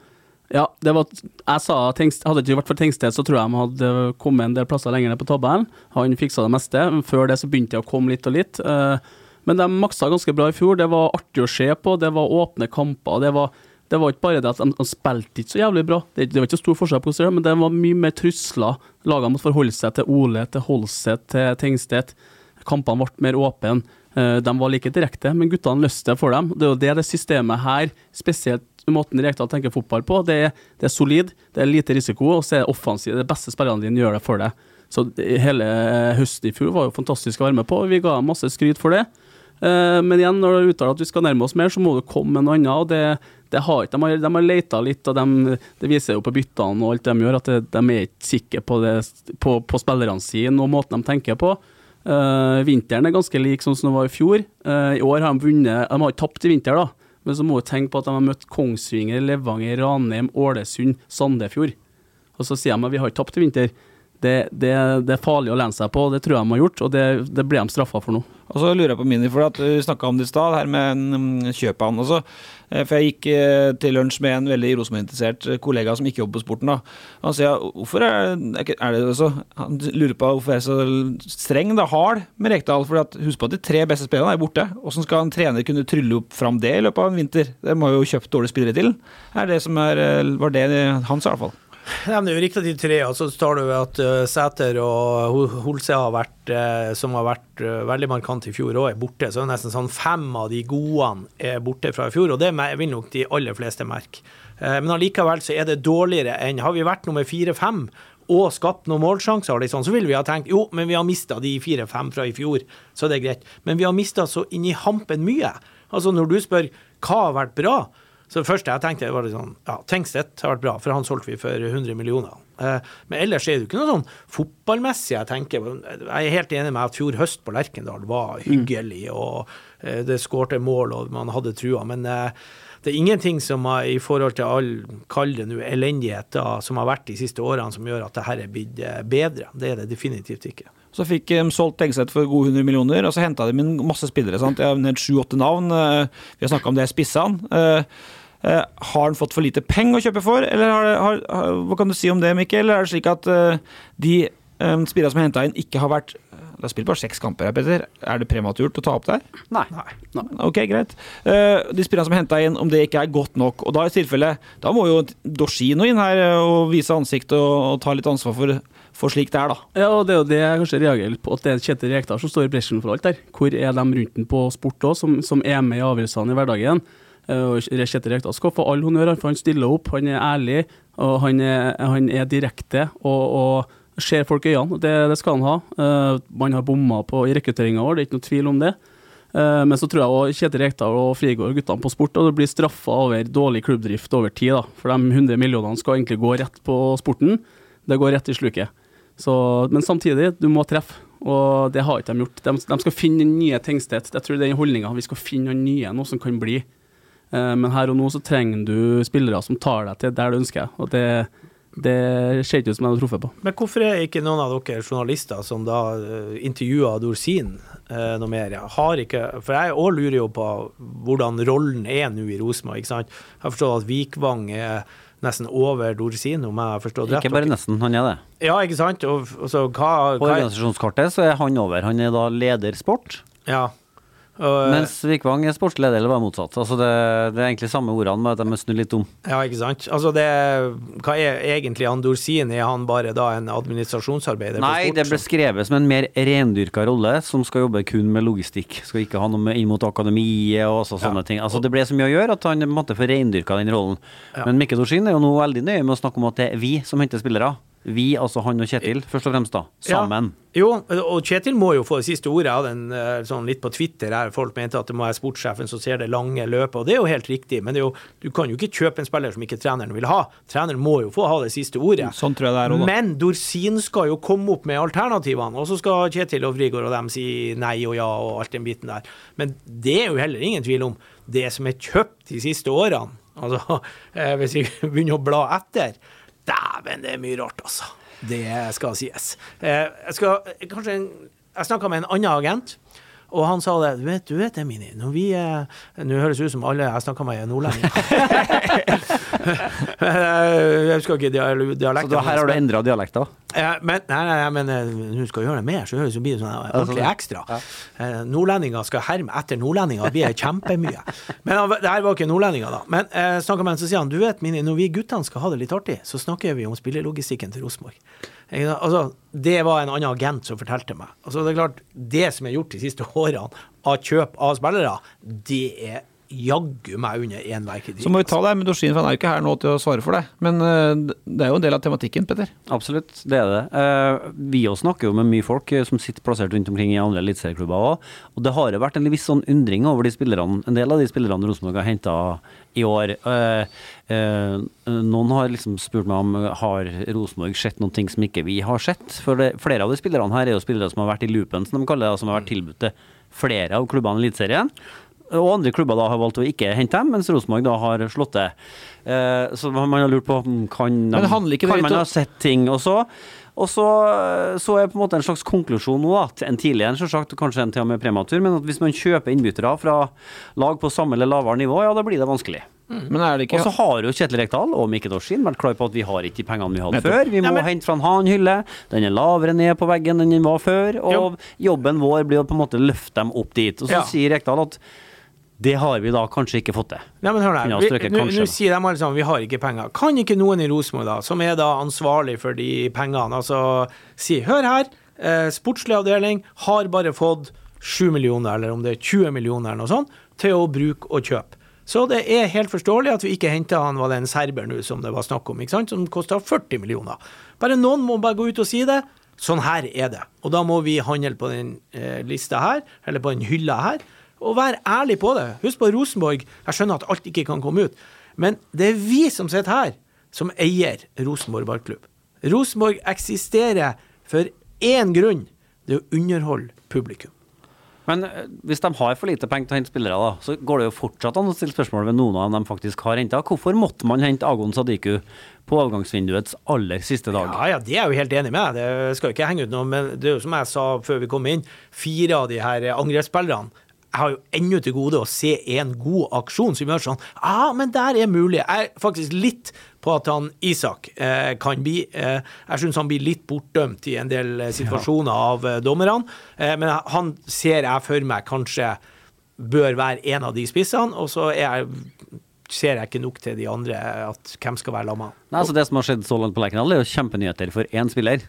Ja, det var Jeg sa Tengst, Hadde det ikke vært for Tengsted, så tror jeg de hadde kommet en del plasser lenger ned på tabellen. Han fiksa det meste. men Før det så begynte det å komme litt og litt. Eh, men de maksa ganske bra i fjor. Det var artig å se på. Det var åpne kamper. Det var, det var ikke bare det at de, spilte ikke så jævlig bra. Det, det var ikke stor forskjell på hvordan det men det var mye mer trusler. Lagene måtte forholde seg til Ole, til Holset, til Tengstedt. Kampene ble mer åpne. Eh, De var like direkte, men guttene løste for dem. Det er jo det det systemet her, spesielt måten Rekdal tenker fotball på, det er, det er solid, det er lite risiko, og så er det offensivt. Det beste spillerne dine gjør det for deg. Så hele høsten i fjor var jo fantastisk å være med på, vi ga dem masse skryt for det. Eh, Men igjen, når du uttaler at vi skal nærme oss mer, så må du komme med noe annet. og det, det har ikke, de, har, de har leita litt, og de, det viser jo på byttene og alt de gjør, at de er ikke sikre på, det, på, på spillerne sine og måten de tenker på. Uh, vinteren er ganske lik sånn som det var i fjor. Uh, I år har de vunnet De har ikke tapt i vinter, da, men så må du tenke på at de har møtt Kongsvinger, Levanger, Ranheim, Ålesund, Sandefjord. Og så sier de at vi har ikke tapt i vinter. Det, det, det er farlig å lene seg på, det tror jeg de har gjort, og det, det blir de straffa for nå. Og så lurer jeg på Mini, for at Du snakka om det i stad, her med kjøpene kjøpet han også. Eh, For jeg gikk eh, til lunsj med en veldig Rosenborg-interessert eh, kollega som ikke jobber på sporten. da. Han sier hvorfor er, er det så Han lurer på hvorfor jeg er så streng, da, hard med Rekdal. For husk på at de tre beste spillerne er borte. Hvordan skal en trener kunne trylle opp fram det i løpet av en vinter? Det må jo kjøpt dårlige spillere til. Er det som er, var det han sa, i hvert fall. Nei, men det er jo riktig de tre, og så tar du at uh, Sæter og Holse har vært, eh, som har vært eh, veldig markant i fjor òg, er borte. Så det nesten sånn fem av de gode er borte fra i fjor, og det vil nok de aller fleste merke. Eh, men allikevel så er det dårligere enn Har vi vært nummer fire-fem og skapt noen målsjanser, liksom, så ville vi ha tenkt jo, men vi har mista de fire-fem fra i fjor, så det er greit. Men vi har mista så inn i hampen mye. Altså Når du spør hva har vært bra, så det første jeg tenkte, var sånn Ja, Tengstedt har vært bra, for han solgte vi for 100 millioner. Eh, men ellers er det jo ikke noe sånn fotballmessig jeg tenker. Jeg er helt enig med at fjor høst på Lerkendal var hyggelig, og eh, det skårte mål, og man hadde trua. Men eh, det er ingenting som har, i forhold til all, kall det nå, elendighet som har vært de siste årene, som gjør at det her er blitt bedre. Det er det definitivt ikke. Så fikk de solgt Tengstedt for gode 100 millioner, og så henta de inn masse spillere. sant? Jeg har nevnt sju-åtte navn. eh, Vi har snakka om det spissene. Eh, eh, Har han fått for lite penger å kjøpe for, eller har, har, har, hva kan du si om det, Mikkel? Er det slik at eh, de eh, spillerne som er henta inn, ikke har vært det har spilt bare seks kamper her, Petter. Er det prematurt å ta opp der? Nei. Ok, greit. Eh, de spillerne som er henta inn, om det ikke er godt nok. Og da i tilfelle, da må jo Doshino inn her eh, og vise ansikt og, og ta litt ansvar for, for slik det er, da. Ja, og det er jo det jeg kanskje reagerer litt på, at det er Kjetil Rekdal som står i bresjen for alt der. Hvor er de rundt den på sport òg, som, som er med i avgjørelsene i hverdagen? Eh, Kjetil Rekdal skal få all honnør, for han stiller opp, han er ærlig, og han er, han er direkte og, og ser folk i øynene. Det, det skal han ha. Uh, man har bomma på i rekrutteringa vår, det er ikke noe tvil om det. Uh, Men så tror jeg også Kjetil Rekdal og Frigård, guttene på sport, og det blir straffa over dårlig klubbdrift over tid. da. For de 100 millionene skal egentlig gå rett på sporten. Det går rett i sluket. Så, men samtidig, du må treffe, og det har ikke de gjort. De, de skal finne nye Tengstedt. Jeg tror det den holdninga. Vi skal finne den nye, noe som kan bli. Eh, Men her og nå så trenger du spillere som tar deg til der du ønsker. Og det, det ser ikke ut som jeg har truffet på. Men hvorfor er ikke noen av dere journalister som da uh, intervjua Dorsin eh, noe mer? Har ikke, for jeg òg lurer jo på hvordan rollen er nå i Rosenborg. Jeg har forstått at Vikvang er nesten over Dorsino, om jeg har forstått rett. Ikke bare nesten, han er det. Ja, ikke sant? Og, og så hva, På organisasjonskartet så er han over. Han er da leder sport. Ja. Og, Mens Vikvang er sportsleder, eller var motsatt. Altså det, det er egentlig samme ordene, med at de er snudd litt om. Ja, ikke sant. Altså det, hva er egentlig Andorsin? Er han bare da en administrasjonsarbeider Nei, på det ble skrevet som en mer rendyrka rolle, som skal jobbe kun med logistikk. Skal ikke ha noe med inn mot akademiet og også sånne ting. Altså Det ble så mye å gjøre at han måtte få måte rendyrka den rollen. Ja. Men Mikkel Dorsin er jo nå veldig nøye med å snakke om at det er vi som henter spillere. Vi, altså han og Kjetil, først og fremst, da. Sammen. Ja, jo, og Kjetil må jo få det siste ordet. Jeg hadde en eh, sånn litt på Twitter her folk mente at det må være sportssjefen som ser det lange løpet, og det er jo helt riktig. Men det er jo, du kan jo ikke kjøpe en spiller som ikke treneren vil ha. Treneren må jo få ha det siste ordet. Sånn tror jeg det er også, da. Men Dorsin skal jo komme opp med alternativene, og så skal Kjetil og Frigård og dem si nei og ja og alt den biten der. Men det er jo heller ingen tvil om det som er kjøpt de siste årene. Altså, eh, hvis vi begynner å bla etter, dæven, det er mye rart, altså. Det skal sies. Eh, jeg skal kanskje Jeg snakka med en annen agent. Og han sa det. Du vet, du vet det, Mini. Når vi eh, Nå høres det ut som alle jeg snakka med, er nordlendinger. jeg husker ikke dialekten. Så da, her har du endra dialekter? Men, nei, nei, men eh, nå skal gjøre det mer, så det blir det sånn ordentlig ekstra. Eh, nordlendinger skal herme etter nordlendinger, det blir kjempemye. Men han- det her var ikke nordlendinger, da. Men snakker snakka med en så sier han du vet, mine, når vi guttene skal ha det litt artig, så snakker vi om spillelogistikken til Rosenborg. Altså, det var en annen agent som fortalte meg. Altså, det er klart, det som er gjort de siste årene av kjøp av spillere, det er jaggu meg under enhver kritikk. Så må vi ta deg med Dorsin, for han er jo ikke her nå til å svare for det. Men eh, det er jo en del av tematikken, Petter. Absolutt, det er det. Eh, vi også snakker jo med mye folk eh, som sitter plassert rundt omkring i andre eliteserieklubber òg. Og det har jo vært en viss sånn undring over de spillerne, en del av de spillerne Rosenborg har henta i år. Eh, eh, noen har liksom spurt meg om har Rosenborg sett noen ting som ikke vi har sett. For det, flere av de spillerne her er jo spillere som har vært i loopen, som de kaller det, som har vært tilbudt til flere av klubbene i Eliteserien. Og andre klubber da har valgt å ikke hente dem, mens Rosenborg da har slått det. Eh, så man har lurt på mm, kan, de, Men det kan man ha sett ting. Og så, og så, så er på en måte en slags konklusjon nå, da, en tidlig en selvsagt, kanskje en til og med prematur, men at hvis man kjøper innbyttere fra lag på samme eller lavere nivå, ja, da blir det vanskelig. Men er det ikke Og så har jo Kjetil Rekdal og Mikkel Dorsin vært klar på at vi har ikke de pengene vi hadde før. Vi må hente fra en annen hylle. Den er lavere ned på veggen enn den var før. Og jobben vår blir å på en måte løfte dem opp dit. Og så Ja. sier Rekdal at det har vi da kanskje ikke fått til. Nei, men hør der. Nå sier de alle sammen vi har ikke penger. Kan ikke noen i Rosenborg, da, som er da ansvarlig for de pengene, altså si hør her, eh, sportslig avdeling har bare fått 7 millioner, eller om det er 20 millioner eller noe sånt, til å bruke og kjøpe. Så det er helt forståelig at vi ikke henta han var den serberen serber nå som det var snakk om, ikke sant, som kosta 40 millioner. Bare noen må bare gå ut og si det. Sånn her er det. Og da må vi handle på den eh, lista her, eller på den hylla her, og vær ærlig på det. Husk på Rosenborg. Jeg skjønner at alt ikke kan komme ut, men det er vi som sitter her, som eier Rosenborg ballklubb. Rosenborg eksisterer for én grunn. Det er å underholde publikum. Men eh, hvis de har for lite penger til å hente spillere, da, så går det jo fortsatt an å stille spørsmål ved noen av dem de faktisk har henta. Hvorfor måtte man hente Agon Sadiku på avgangsvinduets aller siste dag? Ja, ja, det er jeg jo helt enig med. Det skal ikke henge ut noe, men det er jo som jeg sa før vi kom inn, fire av de her angrepsspillerne jeg har jo ennå til gode å se en god aksjon som gjør sånn Ja, ah, men der er mulig. Jeg er faktisk litt på at han Isak eh, kan bli eh, Jeg syns han blir litt bortdømt i en del eh, situasjoner ja. av eh, dommerne. Eh, men han ser jeg for meg kanskje bør være en av de spissene, og så jeg, ser jeg ikke nok til de andre at hvem skal være lamma. Nei, så Det som har skjedd så langt på Lerkendal, er jo kjempenyheter for én spiller.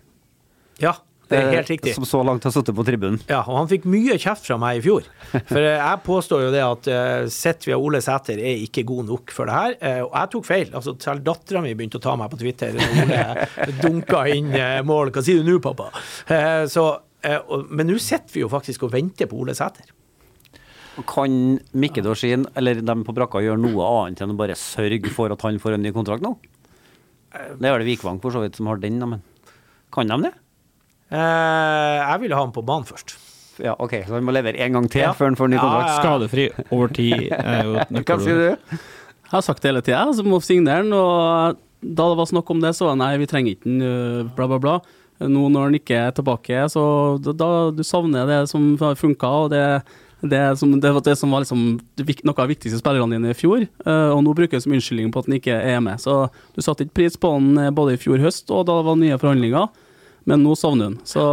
Ja, det er helt riktig. Som så langt har sittet på tribunen. Ja, og han fikk mye kjeft fra meg i fjor. For eh, jeg påstår jo det at Sitvia Setvia Ole Sæter er ikke god nok for det her. Og jeg tok feil. Altså, Selv dattera mi begynte å ta meg på Twitter og Ole dunka inn mål. Hva sier du nå, pappa? Så, men nå sitter vi jo faktisk og venter på Ole Sæter. Kan Mikke Dorsin eller dem på brakka gjøre noe annet enn å bare sørge for at han får en ny kontrakt nå? Det er det Vikvang for så vidt som har den, men kan de det? Eh, jeg ville ha han på banen først. Ja, OK, så han må levere en gang til ja. før han får ny kontrakt? Ja, Skadefri over tid er jo Hva sier du? Jeg har sagt det hele tida, så må signere den. Og da det var snakk om det, så var det nei, vi trenger ikke den, øh, bla, bla, bla. Nå når han ikke er tilbake, så da, da du savner det som funka, og det det, som, det, var det som var liksom noe av de viktigste spillerne dine i fjor, uh, og nå bruker du som unnskyldning på at han ikke er med. Så du satte ikke pris på han øh, både i fjor høst og da det var nye forhandlinger men nå sovner hun. Så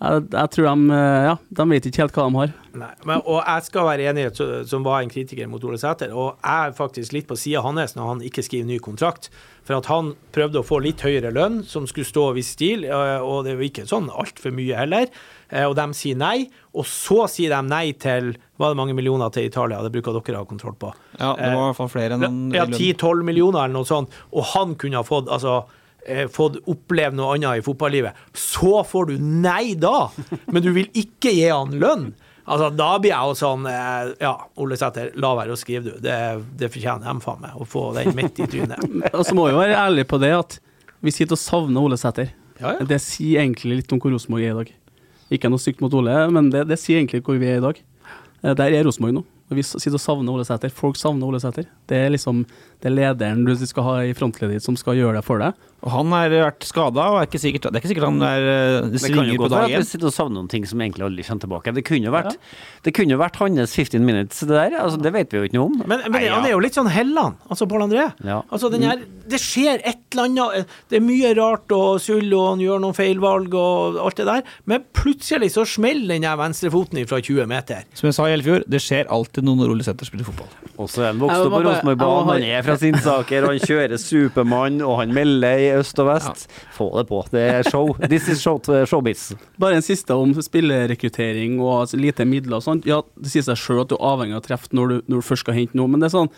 jeg, jeg, tror de, eh, ja, de vet ikke helt hva de har. Nei, men, og jeg skal være enig, som var en kritiker mot Ole Sæter, og jeg er faktisk litt på sida hans når han ikke skriver ny kontrakt. For at han prøvde å få litt høyere lønn, som skulle stå viss stil, eh, og det var ikke sånn altfor mye heller. Eh, og de sier nei, og så sier de nei til var det mange millioner til Italia, det bruker dere å ha kontroll på. Ja, det var i hvert fall flere enn Ja, 10-12 millioner eller noe sånt, og han kunne ha fått altså fått oppleve noe annet i fotballivet, så får du nei da! Men du vil ikke gi han lønn! Altså, Da blir jeg jo sånn eh, Ja, Ole Sæther, la være å skrive, du. Det, det fortjener de faen meg, å få den midt i trynet. Og så må vi være ærlige på det at vi sitter og savner Ole Sæther. Ja, ja. Det sier egentlig litt om hvor Rosenborg er i dag. Ikke noe stygt mot Ole, men det, det sier egentlig hvor vi er i dag. Eh, der er Rosenborg nå. Vi sitter og savner Ole Sæther. Folk savner Ole Sæther. Det er liksom det er lederen du skal ha i frontleddet som skal gjøre det for deg. Og han har vært skada, og er ikke sikkert, det er ikke sikkert han er eh, det svinger på til at Vi sitter og savner noen ting som egentlig aldri kommer tilbake. Det kunne jo vært, ja. det kunne vært hans 15 minutes, det der. Altså, det vet vi jo ikke noe om. Men, men han er jo litt sånn Helland, altså Pål André. Ja. Altså, her, det skjer et eller annet. Det er mye rart og sull, og han gjør noen feilvalg og alt det der. Men plutselig så smeller den venstrefoten fra 20 meter. Som jeg sa i Elfjord, det skjer alltid noe når Ole Sæther spiller fotball. Og så er han vokst opp på Rosenborg-banen, han er fra Sinsaker, og han kjører Supermann, og han melder i øst og vest. Få det på. Det er show. This is show, showbiz. Bare en siste om spillerekruttering og altså, lite midler og sånt. Ja, det sier seg sjøl at du er avhengig av å treffe når, når, du først skal hente noe, men det er sånn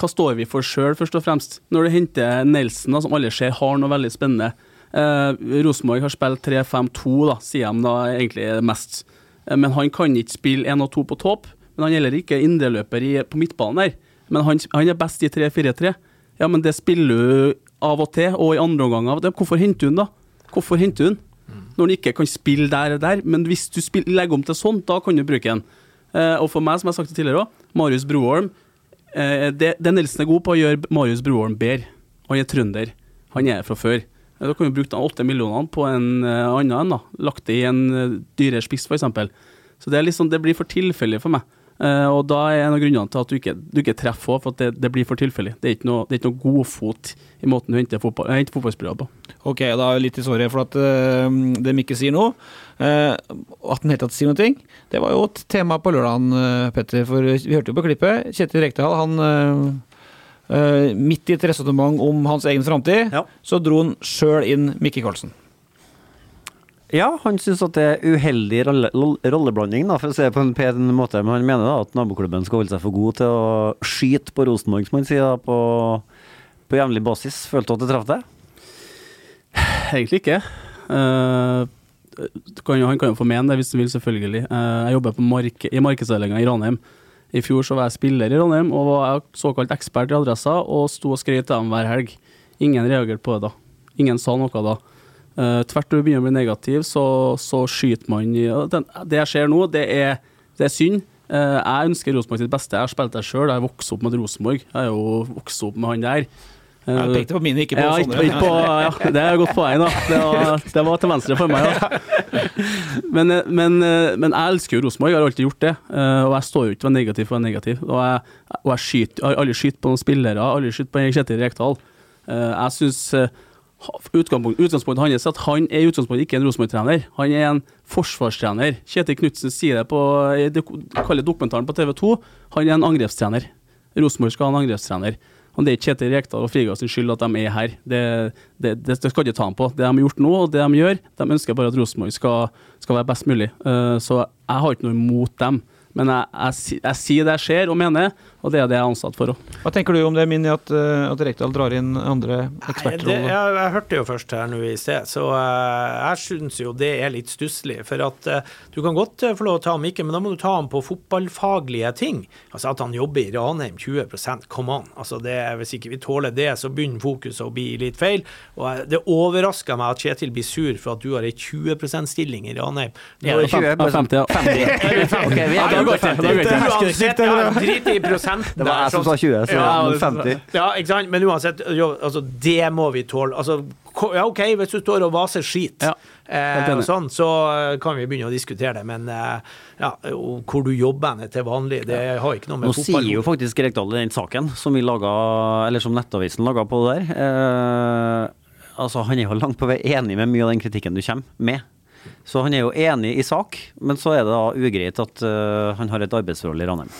hva står vi for sjøl, først og fremst? Når du henter Nelson, da, som alle ser har noe veldig spennende. Eh, Rosenborg har spilt 3-5-2, da, sier de da egentlig mest. Eh, men han kan ikke spille 1 og 2 på topp. Men han gjelder ikke indreløper på midtbanen der. Men han, han er best i 3-4-3. Ja, men det spiller du av og til, og i andre omganger. Hvorfor henter den, da? Hvorfor henter den? Når han ikke kan spille der og der. Men hvis du spiller, legger om til sånn, da kan du bruke den. Eh, og for meg, som jeg har sagt det tidligere òg, Marius Broholm eh, det, det Nelson er god på, å gjøre Marius Broholm bedre. Han er trønder. Han er fra før. Eh, da kan du bruke de åtte millionene på en uh, annen en. da. Lagt det i en uh, dyrere spiss, f.eks. Så det, liksom, det blir for tilfeldig for meg. Uh, og da er en av grunnene til at du ikke, du ikke treffer òg, for at det, det, blir for tilfeldig. Det er ikke noe, det er ikke noe godfot i måten du henter, fotball, henter fotballspillere på. Ok, da er jeg litt i sorry for at uh, det Mikke sier nå, uh, at han helt tatt sier noe, det var jo et tema på lørdagen, Petter. For vi hørte jo på klippet. Kjetil Rekdal, han midt i et resonnement om hans egen framtid, ja. så dro han sjøl inn Mikke Karlsen. Ja, han syns at det er uheldig rolle, rolleblanding, da, for å si det på en pen måte. Men han mener da at naboklubben skal holde seg for god til å skyte på Rosenborg, som han sier, da, på, på jevnlig basis. Følte du at det traff deg? Egentlig ikke. Uh, kan jo, han kan jo få mene det hvis han vil, selvfølgelig. Uh, jeg jobber mark i markedsavdelinga i Ranheim. I fjor så var jeg spiller i Ranheim og var såkalt ekspert i adressa og sto og skrøt til dem hver helg. Ingen reagerte på det da. Ingen sa noe da. Uh, tvert når det begynner å bli negativ, så, så skyter man i den, Det jeg ser nå, det er, det er synd. Uh, jeg ønsker Rosenborg sitt beste. Jeg har spilt der sjøl, jeg vokst opp med Rosenborg. Jeg har jo vokst opp med han der. Jeg pekte på mine, ikke på ja, Sondre. ikke, ikke på, ja, det er et godt poeng, da. Det var, det var til venstre for meg, ja. Men, men, men jeg elsker jo Rosenborg, jeg har alltid gjort det. Og jeg står jo ikke for negativ for å være negativ. Og jeg, og jeg, skyter, jeg har aldri skutt på noen spillere, aldri skutt på Kjetil Rekdal. Jeg syns utgangspunktet, utgangspunktet hans er at han er utgangspunktet ikke en Rosenborg-trener. Han er en forsvarstrener. Kjetil Knutsen sier det på det kaller dokumentaren på TV 2. Han er en angrepstrener. Rosenborg skal ha en angrepstrener. Og Det er ikke Kjetil Rekdal og Frigard skyld at de er her. Det, det, det skal ikke ta ham på. Det de har gjort nå, og det de gjør, de ønsker bare at Rosenborg skal, skal være best mulig. Eh, Så jeg har ikke noe imot dem. Men jeg, jeg, jeg, jeg sier det jeg ser og mener, og det er det jeg er ansatt for òg. Hva tenker du om det, Minni, at, eh, at Rekdal drar inn andre Det, jeg, jeg hørte jo først her nå i sted, så eh, jeg syns jo det er litt stusslig. For at eh, du kan godt få lov å ta ikke, men da må du ta ham på fotballfaglige ting. Altså at han jobber i Ranheim 20% come on. Altså det, hvis ikke vi tåler det, så begynner fokuset å bli litt feil. Og det overrasker meg at Kjetil blir sur for at du har ei 20 %-stilling i Ranheim. Ja, 20, bare sånn 50, ja. 50. Ok, vi er Ja, da går det. Da går det. Uansett, ja, drit i prosenten. Det var jeg som sa 20, så Ja, men 50. Ja, ikke sant? Men uansett, jo, altså, det må vi tåle. Altså, ja, OK, hvis du står og vaser skit, Ja, eh, og sånn, så eh, kan vi begynne å diskutere det. Men eh, ja, hvor du jobber henne til vanlig, det har ikke noe med Nå fotball sier jo faktisk Rekdal den saken som vi laga, eller som Nettavisen laga på det der eh, Altså, han er jo langt på vei enig med mye av den kritikken du kommer med. Så han er jo enig i sak, men så er det da ugreit at uh, han har et arbeidsforhold i Ranheim.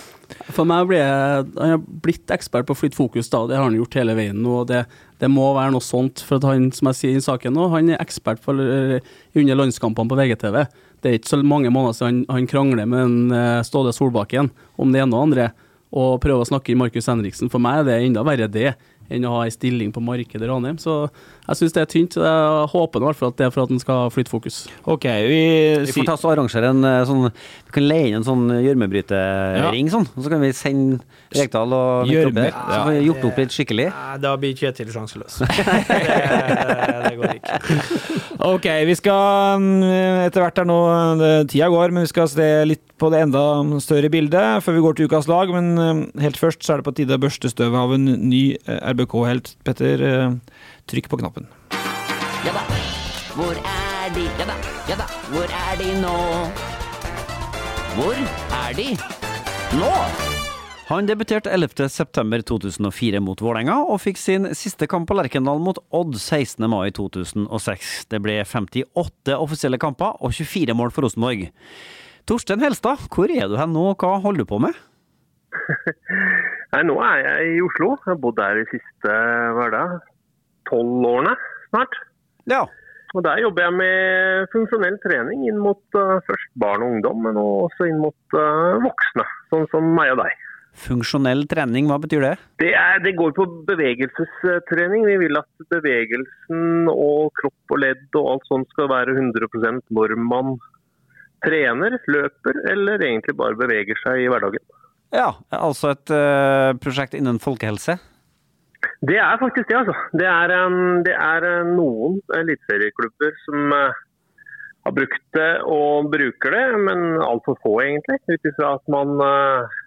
For meg blir Han har blitt ekspert på flytt fokus, da. Det har han gjort hele veien og Det, det må være noe sånt. For han, som jeg sier i saken nå, han er ekspert for, under landskampene på VGTV. Det er ikke så mange måneder siden han, han krangler med en, eh, Ståle Solbakken om det ene og andre, og prøver å snakke inn Markus Henriksen. For meg er det enda verre det enn å ha ei stilling på markedet i Ranheim. Så jeg syns det er tynt. så Jeg håper i hvert fall at det er for at han skal flytte fokus. Ok, vi, Vi får ta oss og arrangere en eh, sånn Vi kan leie inn en sånn gjørmebrytering, sånn. Og så kan vi sende Rekdal og Mikkel Gjørme- Så får vi gjort opp litt skikkelig. Da blir Kjetil sjanseløs. går ikke. Ok, vi skal mm, etter hvert her nå Tida går, men vi skal se litt på det enda større bildet før vi går til ukas lag. Men mm, helt først så er det på tide å børste støvet av en ny eh, RBK-helt. Petter, eh, trykk på knappen. Ja da, hvor er de? Ja da, ja da, hvor er de nå? Hvor er de nå? Han debuterte 11.9.2004 mot Vålerenga, og fikk sin siste kamp på Lerkendal mot Odd 16. mai 2006. Det ble 58 offisielle kamper og 24 mål for Rosenborg. Torstein Helstad, hvor er du hen nå, og hva holder du på med? Nei, nå er jeg i Oslo. Jeg har bodd der de siste hverdag er tolv årene snart. Ja. Og Der jobber jeg med funksjonell trening inn mot uh, først barn og ungdom, men også inn mot uh, voksne, sånn som meg og deg. Funksjonell trening, hva betyr det? Det, er, det går på bevegelsestrening. Vi vil at bevegelsen og kropp og ledd og alt sånt skal være 100 når man trener, løper eller egentlig bare beveger seg i hverdagen. Ja, altså et eh, prosjekt innen folkehelse? Det er faktisk det, altså. Det er, um, det er uh, noen eliteserieklubber som uh, har brukt det og bruker det, men altfor få egentlig. Ut ifra at man uh,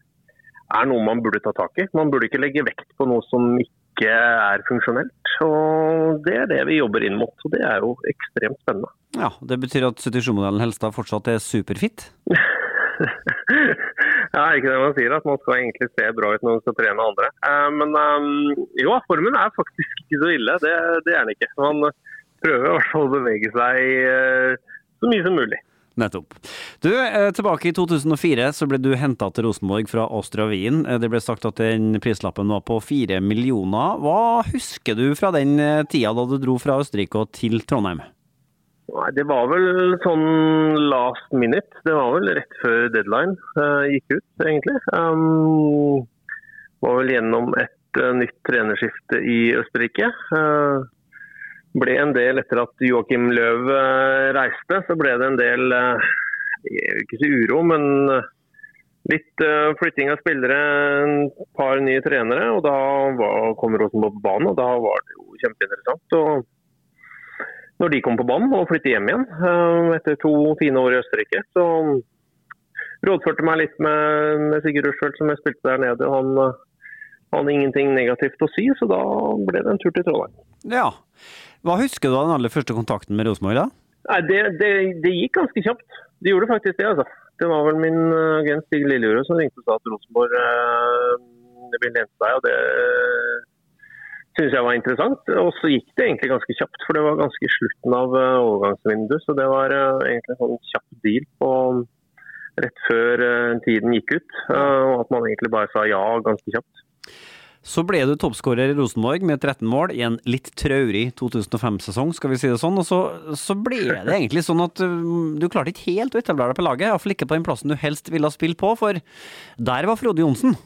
er noe man burde ta tak i. Man burde ikke legge vekt på noe som ikke er funksjonelt. Og Det er det vi jobber inn mot, og det er jo ekstremt spennende. Ja, Det betyr at 77-modellen Helstad fortsatt er superfit? Ja, ikke det man sier, at man skal egentlig se bra ut når man skal trene andre. Eh, men um, jo, formen er faktisk ikke så ille. Det, det er den ikke. Man prøver i hvert fall å bevege seg eh, så mye som mulig. Nettopp. Du, eh, Tilbake i 2004 så ble du henta til Rosenborg fra Austria Wien. Eh, Det ble sagt at den prislappen var på fire millioner. Hva husker du fra den eh, tida da du dro fra Østerrike og til Trondheim? Nei, Det var vel sånn last minute. Det var vel rett før deadline uh, gikk ut, egentlig. Um, var vel gjennom et uh, nytt trenerskifte i Østerrike. Eh, ble en del etter at Joakim Løv eh, reiste, så ble det en del eh, ikke si uro, men eh, litt flytting av spillere, et par nye trenere. og Da kom Rosenborg på banen, og da var det jo kjempeinteressant. og når de kom på banen og flyttet hjem igjen etter to fine år i Østerrike. Så rådførte meg litt med, Sigurd Rushfeldt, som jeg spilte der nede. Han, eh, hadde ingenting negativt å si, så da ble det en tur til Trondheim. Ja. Hva husker du av den aller første kontakten med Rosenborg, da? Nei, det, det, det gikk ganske kjapt. Det gjorde faktisk det, altså. Det var vel min eh, agent Stig Lillejordet som ringte og sa at Rosenborg eh, ville hente deg, og det synes jeg var interessant. Og så gikk det egentlig ganske kjapt, for det var ganske slutten av eh, overgangsvinduet. Så det var eh, egentlig en sånn kjapp deal på rett før eh, tiden gikk ut. eh, Og at man egentlig bare sa ja ganske kjapt. Så ble du toppskårer i Rosenborg med 13 mål i en litt traurig 2005-sesong, skal vi si det sånn. Og så, så ble det egentlig sånn at um, du klarte ikke helt å etablere deg på laget. Iallfall ikke på den plassen du helst ville ha spilt på, for der var Frode Johnsen.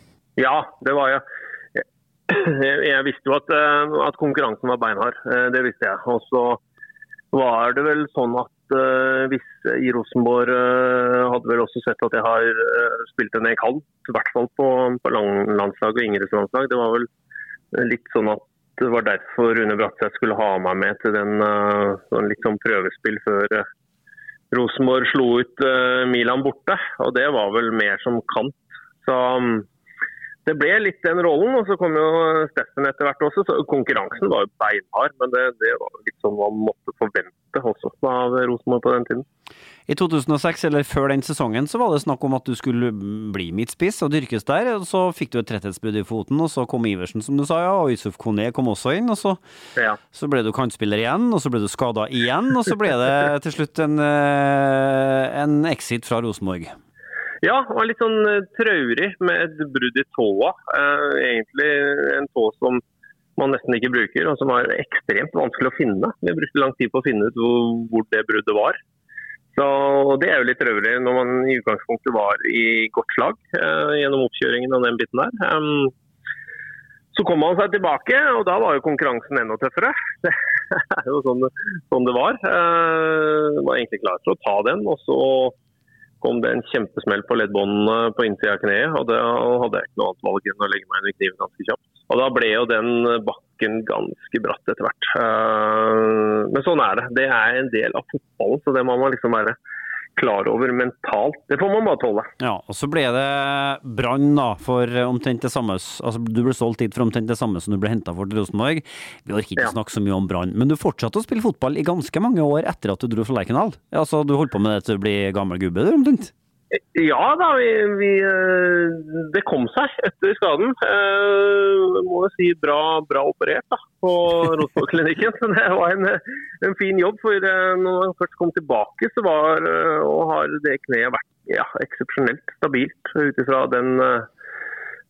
Ja, det var. Jeg, jeg visste jo at, eh, at konkurransen var beinhard. Eh, Det visste jeg. Og så var det vel sånn at eh, hvis i Rosenborg eh, hadde vel også sett at jeg har eh, spilt en del kan, i hvert fall på, på landslag og yngreslandslag. Det var vel litt sånn at det var derfor Rune Bratseth skulle ha meg med til den sånn litt sånn prøvespill før Rosenborg slo ut Milan borte. Og det var vel mer som kant. Så mm, det ble litt den rollen, og så kom jo Steffen etter hvert også. så Konkurransen var jo beinhard, men det, det var jo litt sånn man måtte forvente også av Rosenborg på den tiden. I 2006, eller før den sesongen, så var det snakk om at du skulle bli midtspiss og dyrkes der. og Så fikk du et tretthetsbrudd i foten, og så kom Iversen, som du sa, ja, og Yusuf Kone kom også inn. og så, Ja. så ble du kantspiller igjen, og så ble du skada igjen, og så ble det til slutt en, eh, en exit fra Rosenborg. Ja, var litt sånn eh, traurig med et brudd i tåa. Eh, egentlig en tå som man nesten ikke bruker, og som var ekstremt vanskelig å finne. Vi brukte lang tid på å finne ut hvor, det bruddet var. Så Det er jo litt traurig når man i utgangspunktet var i godt slag eh, gjennom oppkjøringen og den biten der. Så kom man seg tilbake, og da var jo konkurransen enda tøffere. Det er jo sånn, sånn det var. Uh, var egentlig klar til å ta den, og så kom det en kjempesmell på leddbåndene på innsida av kneet. og Da hadde jeg ikke noe annet valg enn å legge meg under kniven ganske kjapt. Og Da ble jo den bakken ganske bratt etter hvert. Eh, Men sånn er det. Det er en del av fotballen, så det må man liksom være klar over mentalt. Det får man bare tåle. Ja, og så ble det Brann, da, for omtrent det samme Altså, du ble solgt hit for omtrent det samme som du ble henta for til Rosenborg. Vi orker ikke Ja. snakke så mye om Brann, men du fortsatte å spille fotball i ganske mange år etter at du dro fra Lerkendal. Altså, du holdt på med det til du ble gammel gubbe, du, omtrent? Ja da, vi, vi, eh, det kom seg etter skaden. Eh, må jo si bra, bra operert da, på Rosenborg-klinikken. Det var en, en fin jobb. for eh, Når jeg først kom tilbake, så var, eh, og har det kneet vært ja, eksepsjonelt stabilt ut ifra den,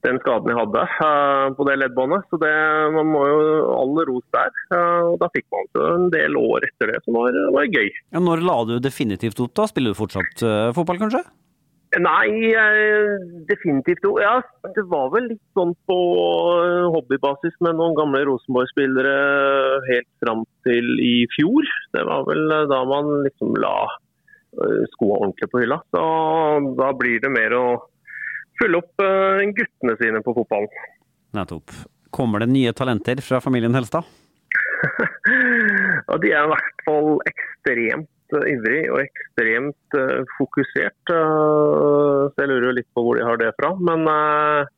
den skaden jeg hadde eh, på det leddbåndet. Så det, man må jo all ros der. Eh, og Da fikk man så en del år etter det som var, var gøy. Ja, når la du definitivt opp, da? Spiller du fortsatt fotball, kanskje? Nei, definitivt. Ja, det var vel litt sånn på eh, hobbybasis med noen gamle Rosenborg-spillere helt fram til i fjor. Det var vel eh, da man liksom la skoene skoa ordentlig på hylla. Så da blir det mer å følge opp eh, guttene sine på fotballen. Nettopp. Kommer det nye talenter fra familien Helstad? ja, de er i hvert fall ekstremt eh, ivrig og ekstremt eh, fokusert. eh, så jeg lurer jo litt på hvor de har det fra. Men eh,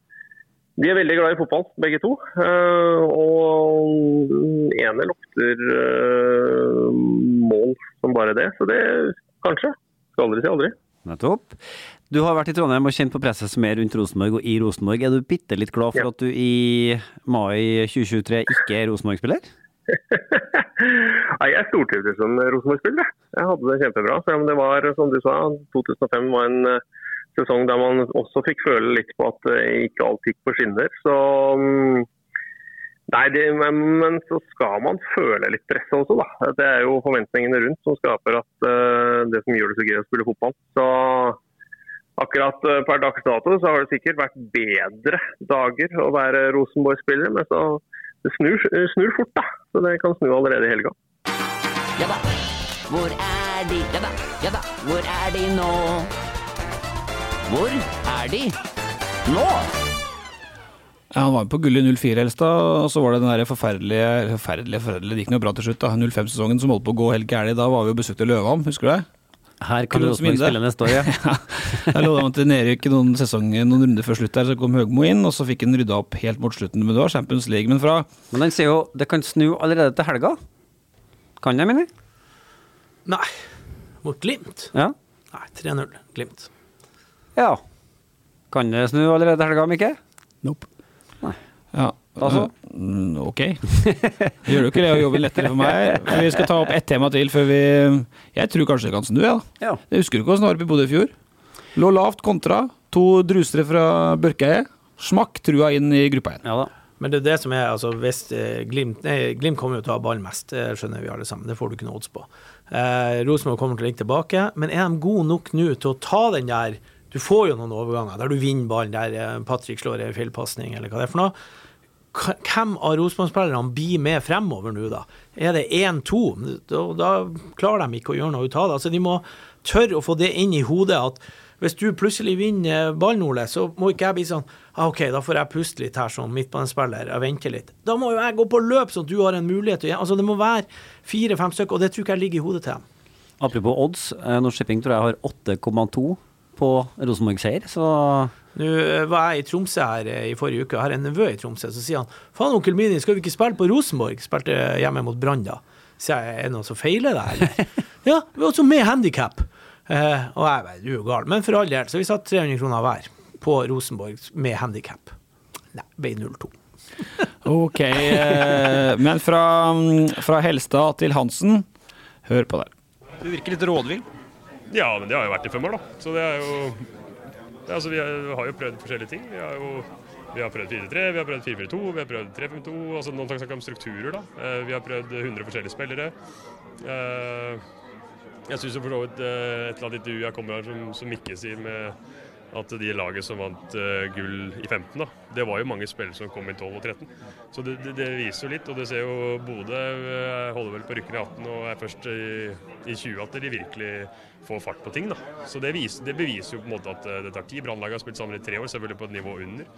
de er veldig glad i fotball, begge to. Eh, og den ene lukter eh, mål som bare det. Så det kanskje. Skal aldri si aldri. Nettopp. Du har vært i Trondheim og kjent på presset som er rundt Rosenborg og i Rosenborg. Er du bitte litt glad for at du i mai 2023 ikke er Rosenborg-spiller? Nei, Jeg stortrivdes som Rosenborg-spiller. jeg. Hadde det kjempebra. Selv om det var, som du sa, 2005 var en eh, sesong der man også fikk føle litt på at eh, ikke alt gikk på skinner. Så mm, Nei, det, men, men så skal man føle litt press også, da. Det er jo forventningene rundt som skaper at uh, det som gjør det så gøy å spille fotball. Så akkurat uh, per dags dato så har det sikkert vært bedre dager å være Rosenborg-spiller, men så det snur, snur fort, da. Så det kan snu allerede i helga. Ja da. Hvor er de? Ja da, ja da. Hvor er de nå? Hvor er de nå? Ja, han var med på gull i 04 Helstad, og så var det den der forferdelige forferdelige, forferdelige, det gikk noe bra til slutt, da, 05-sesongen som holdt på å gå helt gærent. Da var vi og besøkte Løvam, husker du det? Her kan du Rosenborg spille neste år, ja. Jeg lå de til nedrykk noen sesonger, noen runder før slutt der, så kom Høgmo inn, og så fikk han rydda opp helt mot slutten. Men det var Champions League. Men fra Men han sier jo det kan snu allerede til helga. Kan det, mener jeg? Nei. Mot Glimt? Ja. Nei, 3-0. Glimt. Ja. Kan det snu allerede til helga, Mikke? Nope. Ja. Altså? Ok. Gjør du ikke det og jobber lettere for meg? Vi skal ta opp ett tema til før vi Jeg tror kanskje det kan snu, ja. Ja. Jeg husker du ikke hvordan det bodde i i fjor? Lå lavt kontra. To drusere fra Børkeie. Smakk trua inn i gruppa igjen. Ja da. Men det er det som er, altså hvis eh, Glimt nei, Glimt kommer jo til å ha ballen mest, det skjønner vi alle sammen. Det får du ikke noe odds på. Eh, Rosenborg kommer til å ligge tilbake, men er de gode nok nå til å ta den der Du får jo noen overganger der du vinner ballen, der eh, Patrick slår en feilpasning, eller hva det er for noe. Hvem av Rosenborg-spillerne blir med fremover nå, da? Er det 1-2? Da, da klarer de ikke å gjøre noe ut av det. Altså, de må tørre å få det inn i hodet at hvis du plutselig vinner ballen, Ole, så må ikke jeg bli sånn ah, OK, da får jeg puste litt her som midtbanespiller, jeg venter litt. Da må jo jeg gå på løp, sånn at du har en mulighet til å Altså, det må være fire-fem stykker, og det tror ikke jeg ligger i hodet til dem. Apropos odds, eh, Norsk Shipping tror jeg har 8,2 på Rosenborg-seier, så Nå eh, var jeg i Tromsø her eh, i forrige uke, jeg har en nevø i Tromsø, så sier han faen, onkel Mini, skal vi ikke spille på Rosenborg? Spilte hjemme mot Brann da. Så jeg, er det noe som feiler deg, eller? ja, vi er også med handikap. Eh, og jeg bare, du er jo gal. Men for all del, så vi satt 300 kroner hver på Rosenborg med handikap. Nei, ble 0-2. Ok, eh, men fra, fra Helstad til Hansen, hør på det. Du virker litt rådvill. Ja, men det har jo vært i fem år, da. Så det er jo er, altså, Vi har har jo prøvd forskjellige ting. Vi har jo vi har prøvd 4-3, vi har prøvd 4-4-2, vi har prøvd 3-5-2. altså Noen snakker om strukturer, da. Eh, Vi har prøvd 100 forskjellige spillere. Eh, Jeg syns for så vidt eh, et eller annet intervju jeg kommer her som, som Mikke sier med at de laget som vant eh, gull i 15, da, det var jo mange spillere som kom i 12 og 13. Så det, det, det viser jo litt, og det ser jo Bodø eh, holder vel på rykken i 18 og er først i, i 20 at de virkelig får fart på ting. da. Så det, viser, det beviser jo på en måte at eh, det tar tid. Brannlaget har spilt sammen i tre år, selvfølgelig på et nivå under.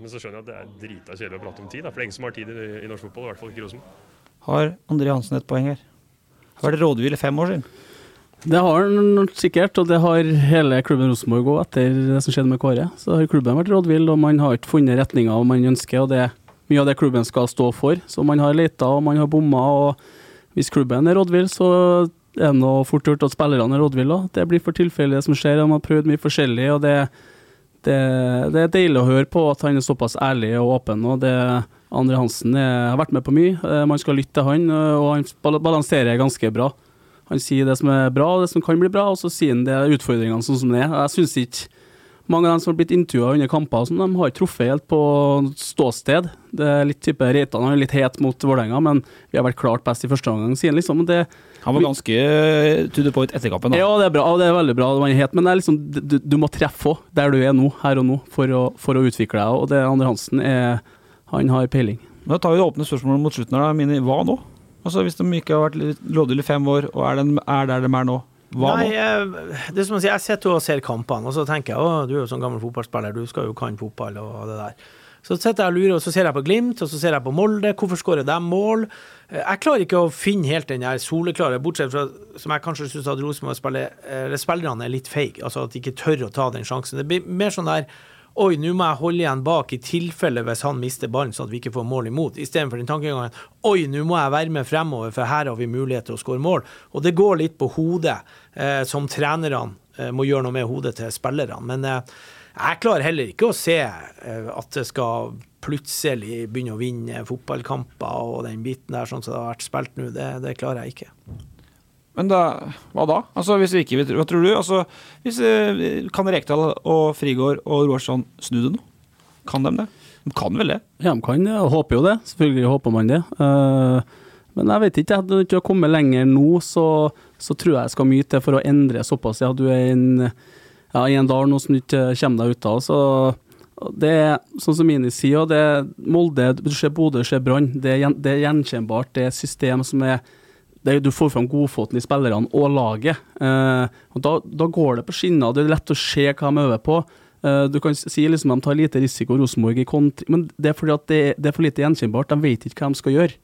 Men så skjønner jeg at det er drita kjedelig å prate om tid, da, for det er ingen som har tid i, i norsk fotball, i hvert fall ikke Rosenborg. Har André Hansen et poeng her? Har vært rådvill i fem år siden. Det har han sikkert, og det har hele klubben Rosenborg òg, etter det som skjedde med Kåre. Så har klubben vært rådvill, og man har ikke funnet retninga man ønsker. og det er mye av det klubben skal stå for. Så man har leita og man har bomma, og hvis klubben er rådvill, så er det nå fort gjort at spillerne er rådville. Det blir for tilfeldig det som skjer. De har prøvd mye forskjellig, og det, det, det er deilig å høre på at han er såpass ærlig og åpen. og det Andre Hansen er, har vært med på mye. Eh, Man skal lytte til han, eh, og han balanserer ganske bra. Han sier det som er bra, og det som kan bli bra, og så sier han det er utfordringene sånn som det er. Jeg synes ikke mange av dem som har blitt intervjua under kamper, sånn, de har truffet helt på ståsted. Det er litt type Reitan er litt het mot Vålerenga, men vi har vært klart best i første omgang, sier han liksom. Det, Han var ganske eh, to the point etter kampen. da. ja, det er bra, det er veldig bra. Det het, men det er liksom, du, du må treffe òg, der du er nå, her og nå, for å, for å utvikle deg. Og det Ander Hansen er Han har peiling. Da tar vi det åpne spørsmålet mot slutten. her Mini. Hva nå? Altså Hvis de ikke har vært litt i fem år, og er, den, er der de er nå, hva Nei, nå? eh, det er som å si, jeg sitter og ser kampene, og så tenker jeg å, du er jo sånn gammel fotballspiller, du skal jo kan fotball og det der. Så sitter jeg og lurer, og så ser jeg på Glimt, og så ser jeg på Molde. Hvorfor skårer de mål? Eh, Jeg klarer ikke å finne helt den der soleklare, bortsett fra som jeg kanskje syns at Rosenborg spiller, spillerne er litt feige, altså at de ikke tør å ta den sjansen. Det blir mer sånn der Oi, nå må jeg holde igjen bak i tilfelle hvis han mister ballen, sånn at vi ikke får mål imot. Istedenfor den tankegangen Oi, nå må jeg være med fremover, for her har vi mulighet til å skåre mål. Og det går litt på hodet, eh, som trenerne eh, må gjøre noe med hodet til spillerne. Men eh, jeg klarer heller ikke å se eh, at det skal plutselig begynne å vinne fotballkamper og den biten der, sånn som det har vært spilt nå. Det, det klarer jeg ikke. Men da, hva da? Altså Hvis vi ikke vet, Hva tror du? Altså hvis, eh, Kan Rekdal og Frigård og Roarsson snu det nå? Kan de det? De kan vel det? Ja, de kan det. Håper jo det. Selvfølgelig håper man det. Eh, men jeg vet ikke. Hadde du ikke kommet lenger nå, så, så tror jeg jeg skal mye til for å endre såpass. Ja, du er i en, ja, en dal nå som du ikke kommer deg ut av. Så det er sånn som Mini sier, det er Molde, du ser Bodø, du ser Brann. Det, er gjenkjennbart. Det er system som er det Du får fram godfoten i spillerne og laget. Eh, og da, da går det på skinner. Det er lett å se hva de øver på. Eh, du kan si liksom de tar lite risiko Rosenborg i kontring, men det er fordi at det, det er for lite gjenkjennbart. De vet ikke hva de skal gjøre.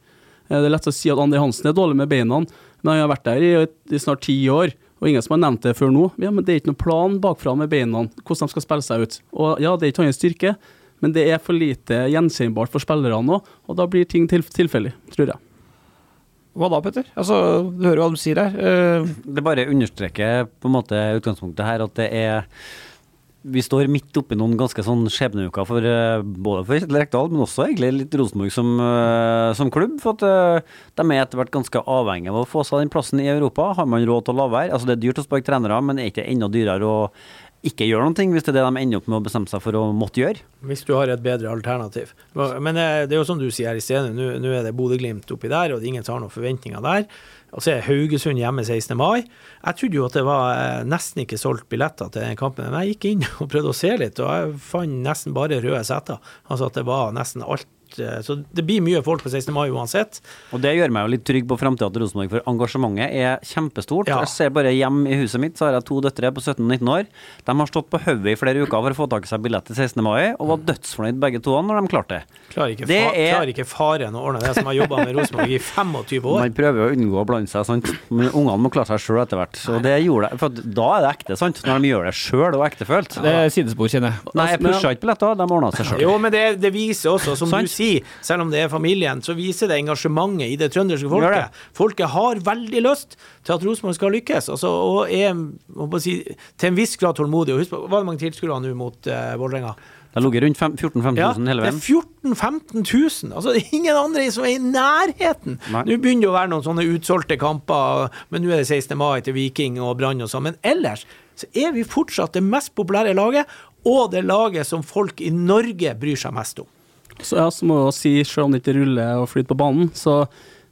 Eh, Det er lett å si at André Hansen er dårlig med beina, men han har vært der i, i snart ti år. Og ingen som har nevnt det før nå. Ja, men Det er ikke noen plan bakfra med beina, hvordan de skal spille seg ut. Og ja, det er ikke hans styrke, men det er for lite gjenkjennbart for spillerne òg, og da blir ting til, tilfeldig, tror jeg. Hva da, Petter? Altså, Du hører hva de sier her. Uh, Det bare understreker på en måte utgangspunktet her at det er vi står midt oppi noen ganske sånn skjebneuker for eh, både for Kjetil Rekdal, men også egentlig litt Rosenborg som, eh, som klubb. For at de er etter hvert ganske avhengige av å få seg den plassen i Europa. Har man råd til å la være? Altså Det er dyrt å sparke trenere, men er ikke enda dyrere å ikke gjøre noe hvis det er det de ender opp med å bestemme seg for å måtte gjøre? Hvis du har et bedre alternativ. Men eh, det er jo som du sier her i stedet, nå er det Bodø-Glimt oppi der, og ingen har noen forventninger der. Og så er Haugesund hjemme 16. mai. Jeg trodde jo at det var eh, nesten ikke solgt billetter til den kampen, men jeg gikk inn og prøvde å se litt, og jeg fant nesten bare røde seter. Altså at det var nesten alt. Eh, Så det blir mye folk på 16. mai uansett. Og det gjør meg jo litt trygg på framtida til Rosenborg, for engasjementet er kjempestort. Ja. Jeg ser bare hjem i huset mitt, så har jeg to døtre på 17 og 19 år. De har stått på hodet i flere uker for å få tak i seg billett til 16. mai, og var dødsfornøyd begge to når de klarte det. Klarer ikke, Det fa er- klarer ikke faren å ordne det, som har jobba med Rosenborg i 25 år. Man prøver jo å unngå å blande seg, sant. Men ungene må klare seg sjøl etter hvert. Og det gjorde jeg, for da er det ekte, sant. Når de gjør det sjøl og ektefølt. Det er sidespor, kjenner jeg. Nei, jeg pusha ikke billetter, de ordna seg sjøl. Jo, men det, det viser også, som Sant. du sier, selv om det er familien, så viser det engasjementet i det trønderske folket. det. Folket har veldig lyst til at Rosenborg skal lykkes, altså, og er si, til en viss grad tålmodig. Og Husk er det mange tilskuere nå mot uh, Vålerenga? Det ligget rundt 14 000-15 Ja, 000 hele det er 14 000-15 000. Altså, det er ingen andre som er i nærheten. Nei. Nå begynner det å være noen sånne utsolgte kamper, men nå er det 16. mai til Viking og Brann og sånn. Men ellers så er vi fortsatt det mest populære laget, og det laget som folk i Norge bryr seg mest om. Så ja, så må jeg si, selv om det ikke ruller og flyter på banen, så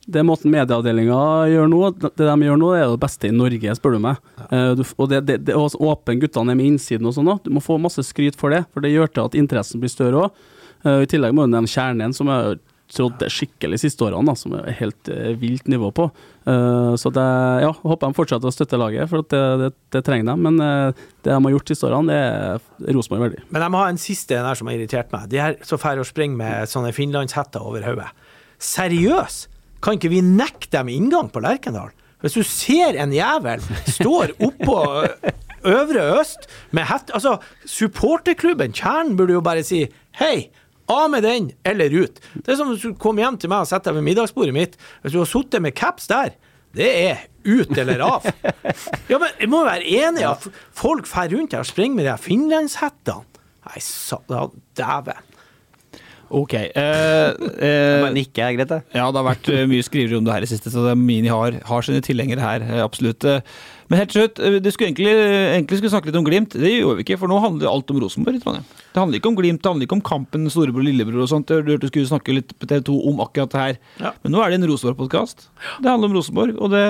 det måten medieavdelinga gjør nå, det de gjør nå, det er det beste i Norge, spør du meg. Ja. Uh, og det, det, det å åpne guttene er med innsiden og sånn òg. Du må få masse skryt for det, for det gjør til at interessen blir større òg. I tillegg må du nevne Kjernen, som jeg har skikkelig siste årene, da, som er helt eh, vilt nivå på. Eh, så det, ja, håper de fortsetter å støtte laget, for det, det, det trenger de. Men eh, det de har gjort siste årene, det er Rosenborg verdig. Men jeg må ha en siste der som har irritert meg. De her som drar og springer med sånne finlandshetter over hodet. Seriøst? Kan ikke vi nekte dem inngang på Lerkendal? Hvis du ser en jævel står oppå Øvre Øst med hett Altså, supporterklubben Kjernen burde jo bare si hei. Av med den, eller ut. Det er som om du kom hjem til meg og setter deg ved middagsbordet mitt. Hvis du har sittet med caps der, det er ut eller av. Ja, men jeg må være enig i at folk drar rundt her og springer med de finlandshettene. Nei, sa dæven. Ok. Eh, eh, Men ikke er greit, det. Ja, det har vært eh, mye skriveri om det her i siste, så det Mini har, har sine tilhengere her, eh, absolutt. Eh, Men helt slutt, du det skulle egentlig, egentlig skulle snakke litt om Glimt. Det gjør vi ikke, for nå handler alt om Rosenborg i Trondheim. Det handler ikke om Glimt, det handler ikke om kampen storebror lillebror og sånt. Du hørte du skulle snakke litt på TV 2 om akkurat det her. Ja. Men nå er det en Rosenborg-podkast. Det handler om Rosenborg, og det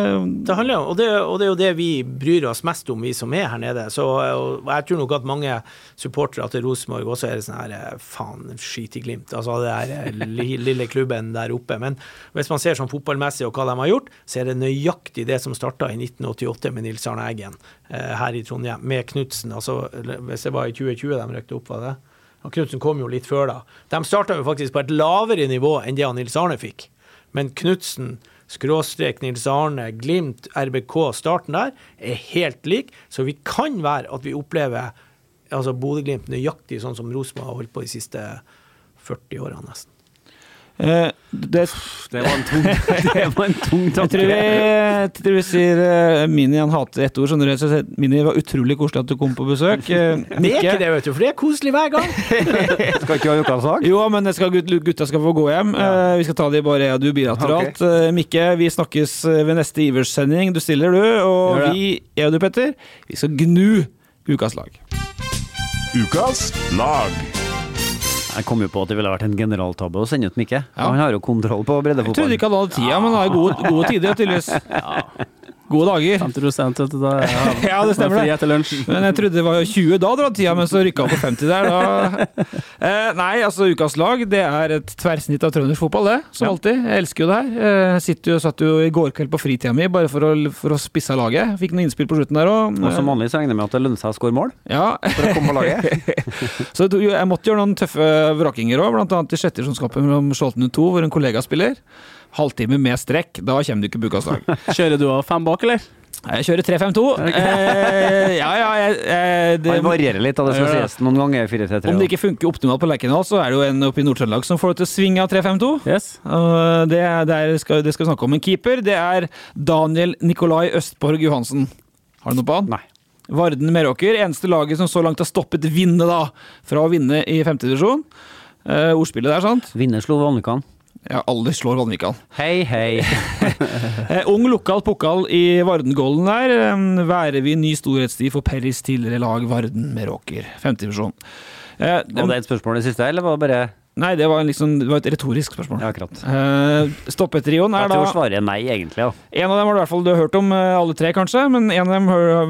Det handler om, og det, og det er jo det vi bryr oss mest om, vi som er her nede. Så jeg tror nok at mange supportere til Rosenborg også er sånn her eh, faen, skit i Glimt. Altså det er eh, lille klubben der oppe. Men hvis man ser sånn fotballmessig og hva de har gjort, så er det nøyaktig det som starta i 1988 med Nils Arne Eggen eh, her i Trondheim, med Knutsen. Altså, hvis det var i 2020 de røkte opp, var det? Og Knutsen kom jo litt før da. De starta jo faktisk på et lavere nivå enn det han Nils Arne fikk. Men Knutsen, skråstrek Nils Arne, Glimt, RBK, starten der, er helt lik. Så vi kan være at vi opplever altså Bodø-Glimt nøyaktig sånn som Rosenborg har holdt på de siste 40 årene nesten. Eh, det, det var en tung, det var en tung vi, jeg tror vi sier eh, Mini han hater ett ord. Sånn. Så Mini, var utrolig koselig at du kom på besøk. Eh, Det er ikke det, vet du, for det er koselig hver gang. Skal ikke ha ukas sak? Jo, men skal, gutta skal få gå hjem. Eh, vi skal ta det bare jeg og du bilateralt. Okay. Mikke, vi snakkes eh, ved neste Ivers-sending. Du stiller, du. Og vi, jeg og du, Petter, vi skal gnu ukas lag. Ukas lag. Jeg kom jo på at det ville vært en generaltabbe å sende ut Mikke. Han har jo kontroll på breddefotballen. Jeg trodde ikke han hadde tida, men han har gode, gode tider, tydeligvis. Gode dager. 50 etter du, da ja, Ja, det stemmer det. etter lunsj. Men jeg trodde det var 20 da dra tida, men så rykka opp på 50 der. Da. Eh, nei, altså ukas lag det er et tverrsnitt av trøndersk fotball, det. Som alltid. Jeg elsker jo det her. Eh, sitter jo, satt jo i går kveld på fritida mi bare for å, for å spisse av laget. Fikk noen innspill på slutten der òg. Og som vanlig så regner jeg med at det lønner seg å skåre mål. Ja. For å komme på laget. så jeg, måtte gjøre noen tøffe vrakinger òg, bl.a. i sjette divisjonskapet mellom Skjolten 2, hvor en kollega spiller. Halvtime med strekk, da kommer du ikke ukas. Kjører du av fem bak, eller? Jeg kjører 3-5-2. Eh, ja, ja, jeg, jeg, det, Han varierer litt. Det skal sies noen ganger 4-3-3. Om det ikke funker optimalt på Lerkendal, så er det jo en oppe i Nord-Trøndelag som får det til å svinge av 3-5-2. Og det, er- det, skal, det skal vi snakke om. En keeper, det er Daniel Nikolai Østborg Johansen. Har du noe på han? Nei. Varden Meråker, eneste laget som så langt har stoppet vinne da, fra å vinne i femte divisjon. Eh, ordspillet der, sant? Vinner slo Vanvikan. Ja, alle slår Vanvikan. Hei, hei. Eh, ung lokal pokal i Vardengolden der. Værer vi ny storhetstid for Perris tidligere lag Varden Meråker. femtedivisjon. Eh, Var det et spørsmål det siste, eller var det bare Nei, det var, liksom, det var et retorisk spørsmål. Ja, akkurat. Eh, Stoppetrioen er Jeg da tror svaret er nei, egentlig. Ja. En av dem har du i hvert fall du har hørt om, eh, alle tre kanskje, men en av dem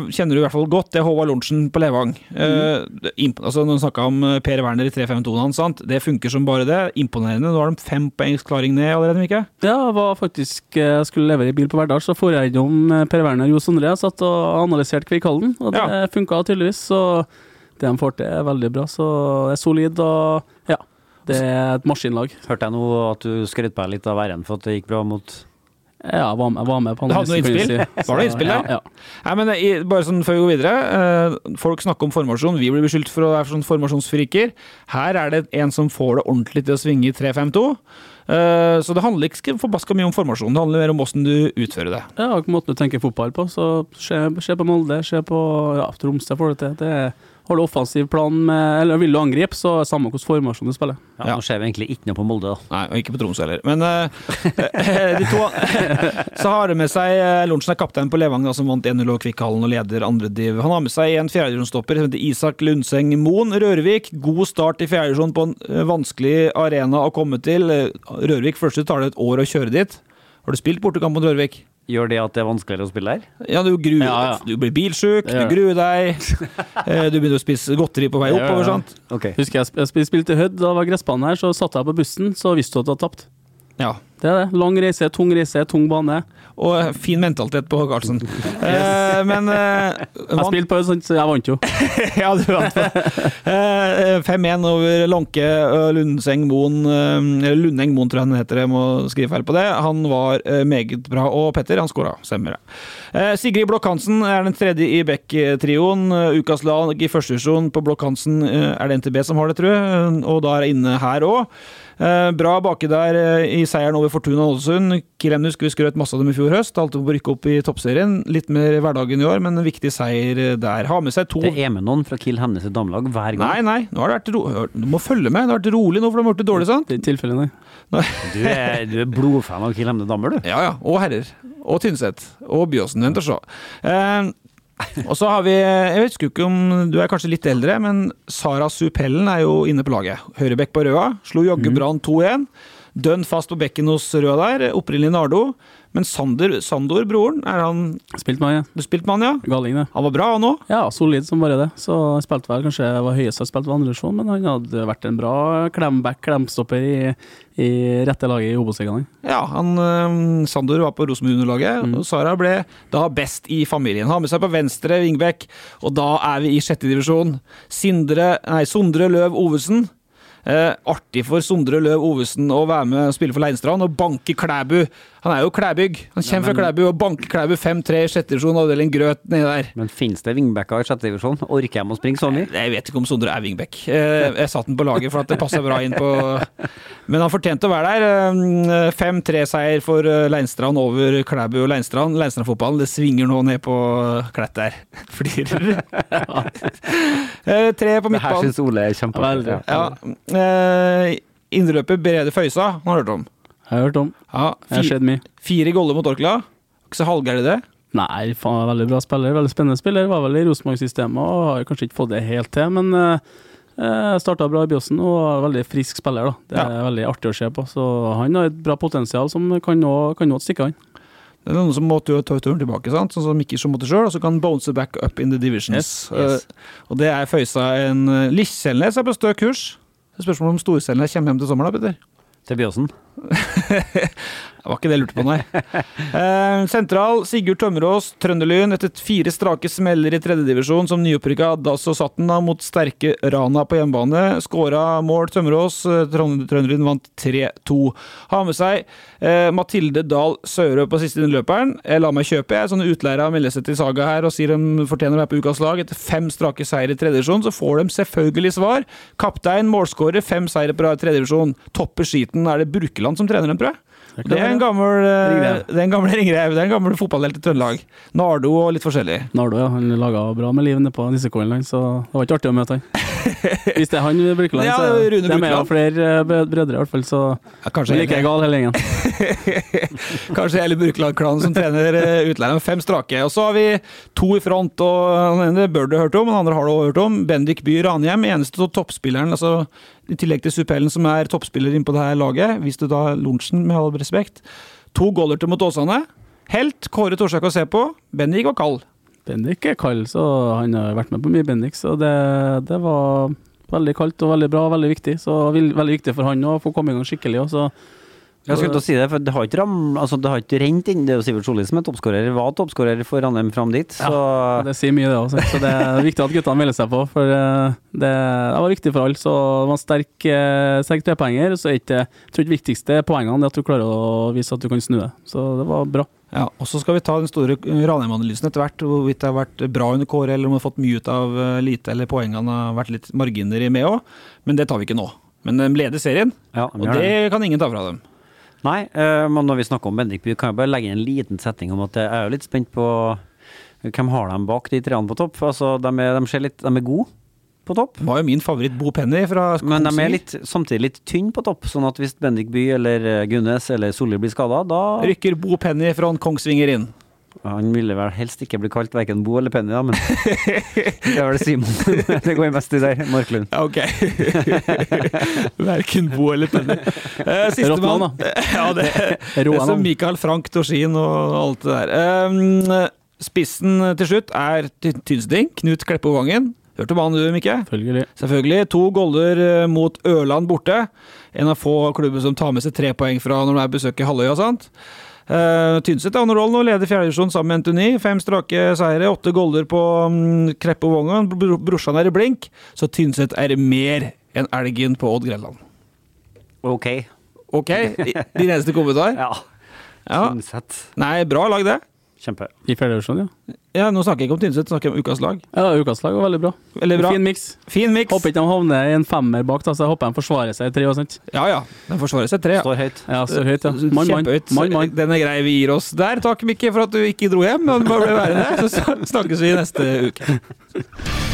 kjenner du i hvert fall godt. Det er Håvard Lorentzen på Levang. Eh, er altså, når du snakka om Per Werner i 3-5-2-en hans, sant? det funker som bare det. Imponerende. Nå har de fem poengs klaring ned allerede, Mikke. Ja, jeg var faktisk Jeg skulle levere bil på Verdal, så får jeg innom Per Werner og Jo Sondre. Jeg satt og analyserte Kvikkhallen, og det Ja. funka tydeligvis. Så det de får til, er veldig bra. Så det er solid, og ja. Det er et maskinlag. Hørte jeg nå at du skrøt på deg litt av æren for at det gikk bra mot Ja, jeg var med, jeg var med på Du hadde noe innspill? Var det innspill der? Ja, ja. Nei, men i, bare sånn før vi går videre. eh, folk snakker om formasjon. Vi blir beskyldt for å være sånn formasjonsfriker. Her er det en som får det ordentlig til å svinge i 3-5-2. Eh, så det handler ikke forbaska mye om formasjon, det handler mer om åssen du utfører det. Ja, måten du tenker fotball på. Så se, se på Molde, se på ja, Tromsø får det til. Det er, har du offensiv plan med Eller vil du angripe, så er det samme hvilken formasjon du spiller. Ja, Nå ser vi egentlig ikke noe på Molde, da. Nei, og ikke på Tromsø heller. Men eh, de to Så har det med seg eh, Lorentzen er kaptein på Levang, som vant 1-0 over Kvikkhallen og leder andre div. Han har med seg en fjerdedivisjonsstopper som heter Isak Lundseng Moen. Rørvik. God start i fjerdedivisjon på en vanskelig arena å komme til. Rørvik først ut tar det et år å kjøre dit. Har du spilt bortekamp mot Rørvik? Gjør det at det er vanskeligere å spille der? Ja, du, gruer, Ja, ja. du blir bilsjuk, ja. du gruer deg. eh, Du begynner å spise godteri på vei Ja, ja, oppover, ja. sant? Husker jeg, jeg spil- spilte Hødd, da var gressbanen her, så satte jeg på bussen, så visste du at du hadde tapt. Ja. Det er det. Lang reise, tung reise, tung bane. Og eh, fin mentalitet på Karlsen. Eh, men eh, Jeg spilte på sånt, så jeg vant jo. ja, du vant. Eh, 5-1 over Lanke og Lundseng Moen. eh, Eller Lundeng Moen, tror jeg han heter. Jeg må skrive feil på det. Han var eh, meget bra. Og Petter, han skåra. Stemmer det. Eh, Sigrid Blokk-Hansen er den tredje i Beck-trioen. Eh, Ukas lag i første divisjon på Blokk-Hansen eh, er det NTB som har det, tror jeg. Og da er jeg inne her òg. Eh, bra baki der eh, i seieren over Fortuna Ålesund. Kilemnus vi skrøt masse av dem i fjor høst. Alt på å rykke opp i toppserien. Litt mer hverdagen i år, men en viktig seier eh, der. Har med seg to Det er med noen fra Kiel Hemnes damelag hver gang. Nei, nei, nå har det vært ro Du må følge med. Det har vært rolig nå, for det har blitt dårlig, sant? Det er tilfellet, nei. Du er, du er blodfan av Kiel Hemnes damer, du. Ja, ja. Og herrer. Og Tynset. Og Byåsen. Vent og se. Og så har vi Jeg vet ikke om du er kanskje litt eldre, men Sara Supellen er jo inne på laget. Høyrebekk på Røa. Slo jaggu Brann 2-1. Dønn fast på bekken hos Røa der. Opprinnelig Nardo. Men Sander, Sandor, broren, er han Spilt med han, ja. Du spilte med han, ja? Galing, det. Han var bra, han òg? Ja, solid som bare det. Så jeg spilte vel kanskje jeg var høyest jeg spilte ved andre divisjon, men han hadde vært en bra klemback, klemstopper i, i rette laget i Obos-ligaen. Ja, han, øh, Sander var på Rosenborg-underlaget, og Sara ble da best i familien. Har med seg på venstre vingbekk, og da er vi i sjette divisjon. Sindre, nei, Sondre Løv Ovesen. Eh, artig for Sondre Løv Ovesen å være med og spille for Leinstrand og banke Klæbu. Han er jo Klæbygg. Han kommer Ja, men- fra Klæbu og banker Klæbu 5-3 i sjette divisjon, avdeling Grøt nedi der. Men finnes det wingbacker i sjette divisjon? Orker jeg å springe så mye? Jeg vet ikke om Sondre er wingback. Eh, Jeg satte den på laget for at det passer bra inn på Men han fortjente å være der. Eh, 5-3-seier for eh, Leinstrand over Klæbu og Leinstrand. Leinstrand-fotballen det svinger nå ned på Klett der. Flirer. Eh, Tre på Det her midtbanen. syns Ole er kjempeartig. Ja. Eh, Indreløper Brede Føysa, han har hørt om? Jeg har hørt om. Ja, Jeg har sett mye. Fire goller mot Orkla. Ikke så halvgærent det. Nei, faen, veldig bra spiller. Veldig spennende spiller. Var vel i Rosenborg-systemet og har kanskje ikke fått det helt til, men eh, starta bra i Bjossen og er veldig frisk spiller. da. Det er veldig artig å se på. Så han har et bra potensial som kan nå, kan nå et stykke, han. Det er noen som måtte jo ta turen tilbake, sant? sånn som Mikkel som måtte sjøl, og så kan bounce back up in the divisions. Yes, yes. Uh, og det er føysa en uh, Likkjelnes er på stø kurs. Det er Spørsmål om storcellene kommer hjem til sommeren, da, Petter. Til Byåsen? Det var ikke det jeg lurte på, nei. Eh, sentral, Sigurd Tømmerås, Trønderlyn. Etter fire strake smeller i tredjedivisjon som nyopprykka Dass og satt den da mot sterke Rana på hjemmebane. Skåra mål Tømmerås. eh, Trønderlyn vant 3-2. Har med seg eh, Mathilde Dahl Sørø på siste innløperen. Jeg lar meg kjøpe, jeg. Sånne utleiere melder seg til Saga her og sier de fortjener å være på ukas lag. Etter fem strake seier i tredjedivisjon, så får de selvfølgelig svar. Kaptein, målskårer, fem seire på tredjedivisjon. Topper skiten. Er det Brukeland som trener dem, tror jeg? Det er en gammel eh, Ringrev. Det er en gammel ringrev. Det er en gammel fotballhelt i Trøndelag. Nardo og litt forskjellig. Nardo, ja. Han laga bra med liv nede på Nissekollen, så det var ikke artig å møte han. Hvis det er han Birkeland, Ja, så er Rune de er jo flere eh, brødre, i hvert fall, så kanskje like gal hele gjengen. Kanskje hele Birkeland-klanen som trener uh, utleierne. Fem strake. Og så har vi to i front, og den ene bør du ha hørt om, den andre har du også hørt om. Bendik By Ranhjem, eneste av toppspilleren, altså i tillegg til Supellen, som er toppspiller inne på det her laget, hvis du da Lorentzen, med all respekt. To goalerter mot Åsane. Helt Kåre torsak å se på. Bendik var kald. Bendik er kald, så han har vært med på mye Bendik, så det, det var veldig kaldt og veldig bra og veldig viktig. Så veldig viktig for han å få komme i gang skikkelig. Og så, Jeg skulle til å si det, for det har ikke, ram, altså det har ikke rent inn. Det er jo Sivert Solli som er toppskårer, var toppskårer for Ranheim fram dit. Så det sier mye, det òg. Så det er viktig at guttene melder seg på. For eh, det, det var viktig for alle. Så det var en sterk, eh, sterk trepoenger. Så er ikke, jeg tror ikke viktigste poengene er at du klarer å vise at du kan snu det. Så det var bra. Ja, og Så skal vi ta den store Ranheim-analysen etter hvert. Hvorvidt det har vært bra under Kåre, eller om du har fått mye ut av eh, lite, eller poengene har vært litt marginer i med òg. Men det tar vi ikke nå. Men de leder serien, Ja, og det kan ingen ta fra dem. Nei, eh, men når vi snakker om Bendik By, kan jeg bare legge inn en liten setning om at jeg er jo litt spent på hvem har de bak de treene på topp. Altså, de er, de ser litt, de er gode på topp. Det var jo min favoritt Bo Penny fra Men de er litt, samtidig litt tynne på topp, sånn at hvis Bendik By eller eh, Gunnes eller Solli blir skada, da Rykker Bo Penny fra Kongsvinger inn. Han ville vel helst ikke bli kalt verken Bo eller Penny, da, men det er vel Simon. det går mest i der. Marklund. Ok. Verken Bo eller Penny. Eh, Sistemann. Ja, det, det er som. Michael Frank Torsin og alt det der. Um, spissen til slutt er Tynsding. Knut Kleppe Vangen. Hørte om han du, Mikke? Selvfølgelig. Selvfølgelig. To goller eh, mot Ørland borte. En av få klubber som tar med seg tre poeng fra når de er besøker Halvøya. sant? Uh, Tynset er under rollen og leder fjerdedivisjon sammen med Antony. Fem strake seire, åtte golder på um, og Vågen. Brorsan er i blink, så Tynset er mer enn elgen på Odd Grenland. Ok. Ok, din eneste kommentar? Ja. Ja. Tynset. Nei, bra lag, det. Kjempe. I fjerdedivisjon, ja. Ja, Nå snakker jeg ikke om Tynset, snakker jeg om ukas lag. Ja, Ukas lag var veldig bra. Veldig bra. Fin miks. Fin miks. Håper ikke de havner i en femmer bak, da, så jeg håper de forsvarer seg i tre. og sånt. Ja ja, de forsvarer seg tre. Står høyt. Ja, står høyt, ja. Mann. Kjempehøyt. Man, man. Den er grei, vi gir oss der. Takk, Mikke, for at du ikke dro hjem. Men bare ble værende, så snakkes vi neste uke.